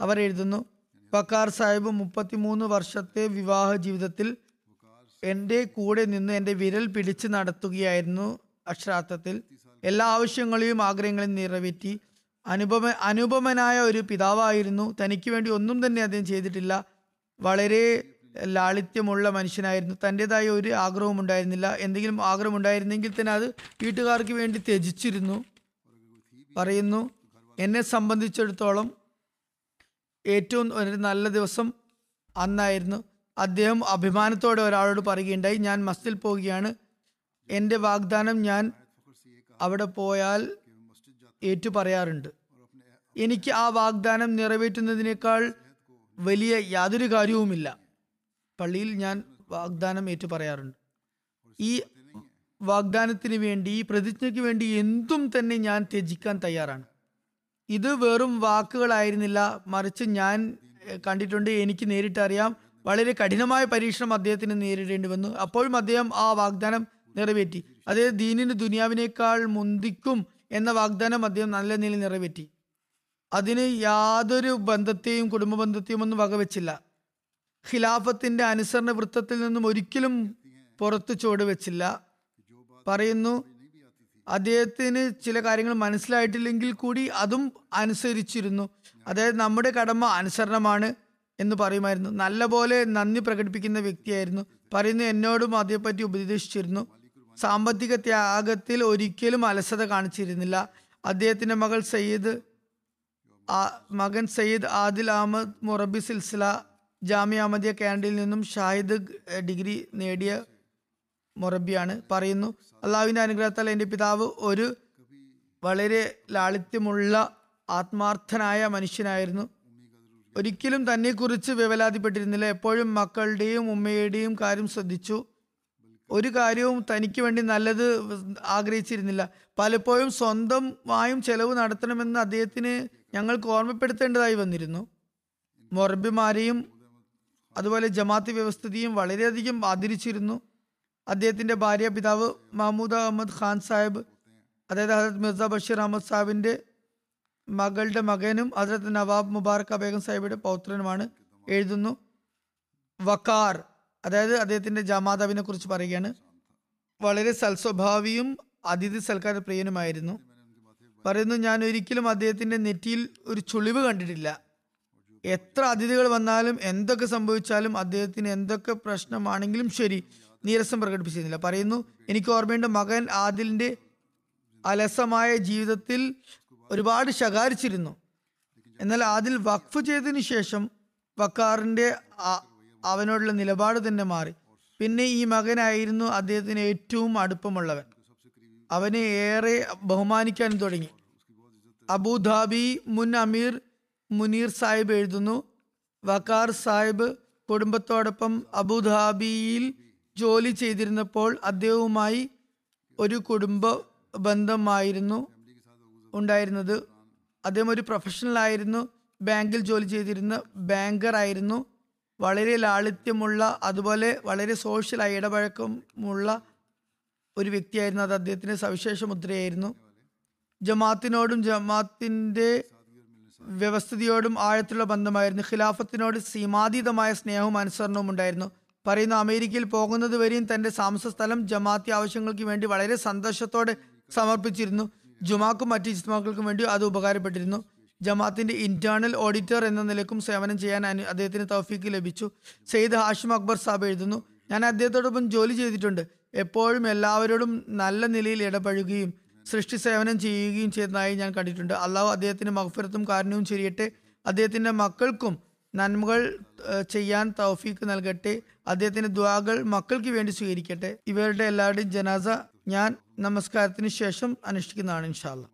അവർ എഴുതുന്നു ബക്കാർ സാഹിബ് മുപ്പത്തിമൂന്ന് വർഷത്തെ വിവാഹ ജീവിതത്തിൽ എന്റെ കൂടെ നിന്ന് എന്റെ വിരൽ പിടിച്ച് നടത്തുകയായിരുന്നു അക്ഷരാർത്ഥത്തിൽ. എല്ലാ ആവശ്യങ്ങളെയും ആഗ്രഹങ്ങളെയും നിറവേറ്റി. അനുപമ അനുപമനായ ഒരു പിതാവായിരുന്നു. തനിക്ക് വേണ്ടി ഒന്നും തന്നെ അദ്ദേഹം ചെയ്തിട്ടില്ല. വളരെ ലാളിത്യമുള്ള മനുഷ്യനായിരുന്നു. തന്റെതായ ഒരു ആഗ്രഹവും ഉണ്ടായിരുന്നില്ല. എന്തെങ്കിലും ആഗ്രഹം ഉണ്ടായിരുന്നെങ്കിൽ തന്നെ അത് വീട്ടുകാർക്ക് വേണ്ടി ത്യജിച്ചിരുന്നു. പറയുന്നു എന്നെ സംബന്ധിച്ചിടത്തോളം ഏറ്റവും ഒരു നല്ല ദിവസം അന്നായിരുന്നു. അദ്ദേഹം അഭിമാനത്തോടെ ഒരാളോട് പറയുകയുണ്ടായി ഞാൻ മസ്തിൽ പോവുകയാണ്. എന്റെ വാഗ്ദാനം ഞാൻ അവിടെ പോയാൽ ഏറ്റു പറയാറുണ്ട് എനിക്ക് ആ വാഗ്ദാനം നിറവേറ്റുന്നതിനേക്കാൾ വലിയ യാതൊരു കാര്യവുമില്ല. പള്ളിയിൽ ഞാൻ വാഗ്ദാനം ഏറ്റു പറയാറുണ്ട് ഈ വാഗ്ദാനത്തിന് വേണ്ടി ഈ പ്രതിജ്ഞയ്ക്ക് വേണ്ടി എന്തും തന്നെ ഞാൻ ത്യജിക്കാൻ തയ്യാറാണ്. ഇത് വെറും വാക്കുകളായിരുന്നില്ല. മറിച്ച് ഞാൻ കണ്ടിട്ടുണ്ട് എനിക്ക് നേരിട്ടറിയാം. വളരെ കഠിനമായ പരീക്ഷണം അദ്ദേഹത്തിന് നേരിടേണ്ടി വന്നു. അപ്പോഴും അദ്ദേഹം ആ വാഗ്ദാനം നിറവേറ്റി. അതായത് ദീനിന് ദുനിയാവിനേക്കാൾ മുന്തിക്കും എന്ന വാഗ്ദാനം അദ്ദേഹം നല്ല നിലയിൽ നിറവേറ്റി. അതിന് യാതൊരു ബന്ധത്തെയും കുടുംബ ബന്ധത്തെയും ഒന്നും വകവെച്ചില്ല. ഖിലാഫത്തിന്റെ അനുസരണ വൃത്തത്തിൽ നിന്നും ഒരിക്കലും പുറത്തു ചുവടുവെച്ചില്ല പറയുന്നു അദ്ദേഹത്തിന് ചില കാര്യങ്ങൾ മനസ്സിലായിട്ടില്ലെങ്കിൽ കൂടി അതും അനുസരിച്ചിരുന്നു. അതായത് നമ്മുടെ കടമ അനുസരണമാണ് എന്ന് പറയുമായിരുന്നു. നല്ലപോലെ നന്ദി പ്രകടിപ്പിക്കുന്ന വ്യക്തിയായിരുന്നു. പറയുന്നു എന്നോടും അതേപ്പറ്റി ഉപദേശിച്ചിരുന്നു. സാമ്പത്തിക ത്യാഗത്തിൽ ഒരിക്കലും അലസത കാണിച്ചിരുന്നില്ല. അദ്ദേഹത്തിന്റെ മകൾ സയ്യിദ് മകൻ സയ്യിദ് ആദിൽ അഹമ്മദ് മുറബി സിൽസില ജാമ്യ അഹമ്മദിയ കാൻഡിൽ നിന്നും ഷാഹിദ് ഡിഗ്രി നേടിയ മൊറബിയാണ് പറയുന്നു. അള്ളാഹുവിന്റെ അനുഗ്രഹത്താൽ എന്റെ പിതാവ് ഒരു വളരെ ലാളിത്യമുള്ള ആത്മാർത്ഥനായ മനുഷ്യനായിരുന്നു. ഒരിക്കലും തന്നെക്കുറിച്ച് വിവലാതിപ്പെട്ടിരുന്നില്ല. എപ്പോഴും മക്കളുടെയും ഉമ്മയുടെയും കാര്യം ശ്രദ്ധിച്ചു. ഒരു കാര്യവും തനിക്ക് വേണ്ടി നല്ലത് ആഗ്രഹിച്ചിരുന്നില്ല. പലപ്പോഴും സ്വന്തം വായും ചെലവ് നടത്തണമെന്ന് അദ്ദേഹത്തിന് ഞങ്ങൾക്ക് ഓർമ്മപ്പെടുത്തേണ്ടതായി വന്നിരുന്നു. മൊറബിമാരെയും അതുപോലെ ജമാഅത്ത് വ്യവസ്ഥിതിയും വളരെയധികം ആദരിച്ചിരുന്നു. അദ്ദേഹത്തിന്റെ ഭാര്യ പിതാവ് മഹമ്മൂദ് അഹമ്മദ് ഖാൻ സാഹിബ് അതായത് ഹസരത് മിർസ ബഷീർ അഹമ്മദ് സാഹിബിന്റെ മകളുടെ മകനും ഹസരത് നവാബ് മുബാറക് ബേഗം സാഹിബിന്റെ പൗത്രനുമാണ് എഴുതുന്നു. വക്കാർ അതായത് അദ്ദേഹത്തിന്റെ ജമാതാവിനെ കുറിച്ച് പറയുകയാണ്. വളരെ സൽസ്വഭാവിയും അതിഥി സൽക്കാര പ്രിയനുമായിരുന്നു. പറയുന്നു ഞാൻ ഒരിക്കലും അദ്ദേഹത്തിന്റെ നെറ്റിയിൽ ഒരു ചുളിവ് കണ്ടിട്ടില്ല. എത്ര അതിഥികൾ വന്നാലും എന്തൊക്കെ സംഭവിച്ചാലും അദ്ദേഹത്തിന് എന്തൊക്കെ പ്രശ്നമാണെങ്കിലും ശരി നീരസം പ്രകടിപ്പിച്ചിരുന്നില്ല. പറയുന്നു എനിക്ക് ഓർമ്മയുണ്ട് മകൻ ആദിലിന്റെ അലസമായ ജീവിതത്തിൽ ഒരുപാട് ശകാരിച്ചിരുന്നു. എന്നാൽ ആദിൽ വഖഫ് ചെയ്തതിനു ശേഷം വക്കാറിന്റെ അവനോടുള്ള നിലപാട് തന്നെ മാറി. പിന്നെ ഈ മകനായിരുന്നു അദ്ദേഹത്തിന് ഏറ്റവും അടുപ്പമുള്ളവൻ. അവനെ ഏറെ ബഹുമാനിക്കാൻ തുടങ്ങി. അബുദാബി മുൻ അമീർ മുനീർ സാഹിബ് എഴുതുന്നു വക്കാർ സാഹിബ് കുടുംബത്തോടൊപ്പം അബുദാബിയിൽ ജോലി ചെയ്തിരുന്നപ്പോൾ അദ്ദേഹവുമായി ഒരു കുടുംബ ബന്ധമായിരുന്നു ഉണ്ടായിരുന്നത്. അദ്ദേഹം ഒരു പ്രൊഫഷണൽ ആയിരുന്നു. ബാങ്കിൽ ജോലി ചെയ്തിരുന്ന ബാങ്കർ ആയിരുന്നു. വളരെ ലാളിത്യമുള്ള അതുപോലെ വളരെ സോഷ്യലായി ഇടപഴക്കമുള്ള ഒരു വ്യക്തിയായിരുന്നു അത്. അദ്ദേഹത്തിന്റെ സവിശേഷ മുദ്രയായിരുന്നു. ജമാത്തിനോടും ജമാത്തിന്റെ വ്യവസ്ഥിതിയോടും ആഴത്തിലുള്ള ബന്ധമായിരുന്നു. ഖിലാഫത്തിനോട് സീമാതീതമായ സ്നേഹവും അനുസരണവും ഉണ്ടായിരുന്നു. പറയുന്ന അമേരിക്കയിൽ പോകുന്നത് വരെയും തന്റെ താമസസ്ഥലം ജമാഅത്തി ആവശ്യങ്ങൾക്ക് വേണ്ടി വളരെ സന്തോഷത്തോടെ സമർപ്പിച്ചിരുന്നു. ജുമാക്കും മറ്റ് ഇസ്മാക്കൾക്കും വേണ്ടി അത് ഉപകാരപ്പെട്ടിരുന്നു. ജമാഅത്തിന്റെ ഇന്റേണൽ ഓഡിറ്റർ എന്ന നിലക്കും സേവനം ചെയ്യാൻ അദ്ദേഹത്തിന് തൗഫീക്ക് ലഭിച്ചു. സെയ്ദ് ഹാഷിം അക്ബർ സാബ് എഴുതുന്നു ഞാൻ അദ്ദേഹത്തോടൊപ്പം ജോലി ചെയ്തിട്ടുണ്ട്. എപ്പോഴും എല്ലാവരോടും നല്ല നിലയിൽ ഇടപഴകുകയും സൃഷ്ടി സേവനം ചെയ്യുകയും ചെയ്തതായി ഞാൻ കണ്ടിട്ടുണ്ട്. അള്ളാഹു അദ്ദേഹത്തിന് മഹഫിറത്തും കാരണവും ചെയ്യട്ടെ അദ്ദേഹത്തിന്റെ മക്കൾക്കും നന്മകൾ ചെയ്യാൻ തൗഫീക്ക് നൽകട്ടെ. അദ്ദേഹത്തിന്റെ ദ്വാകൾ മക്കൾക്ക് വേണ്ടി സ്വീകരിക്കട്ടെ. ഇവരുടെ എല്ലാവരുടെയും ജനാസ ഞാൻ നമസ്കാരത്തിന് ശേഷം അനുഷ്ഠിക്കുന്നതാണ് ഇൻഷാല്ല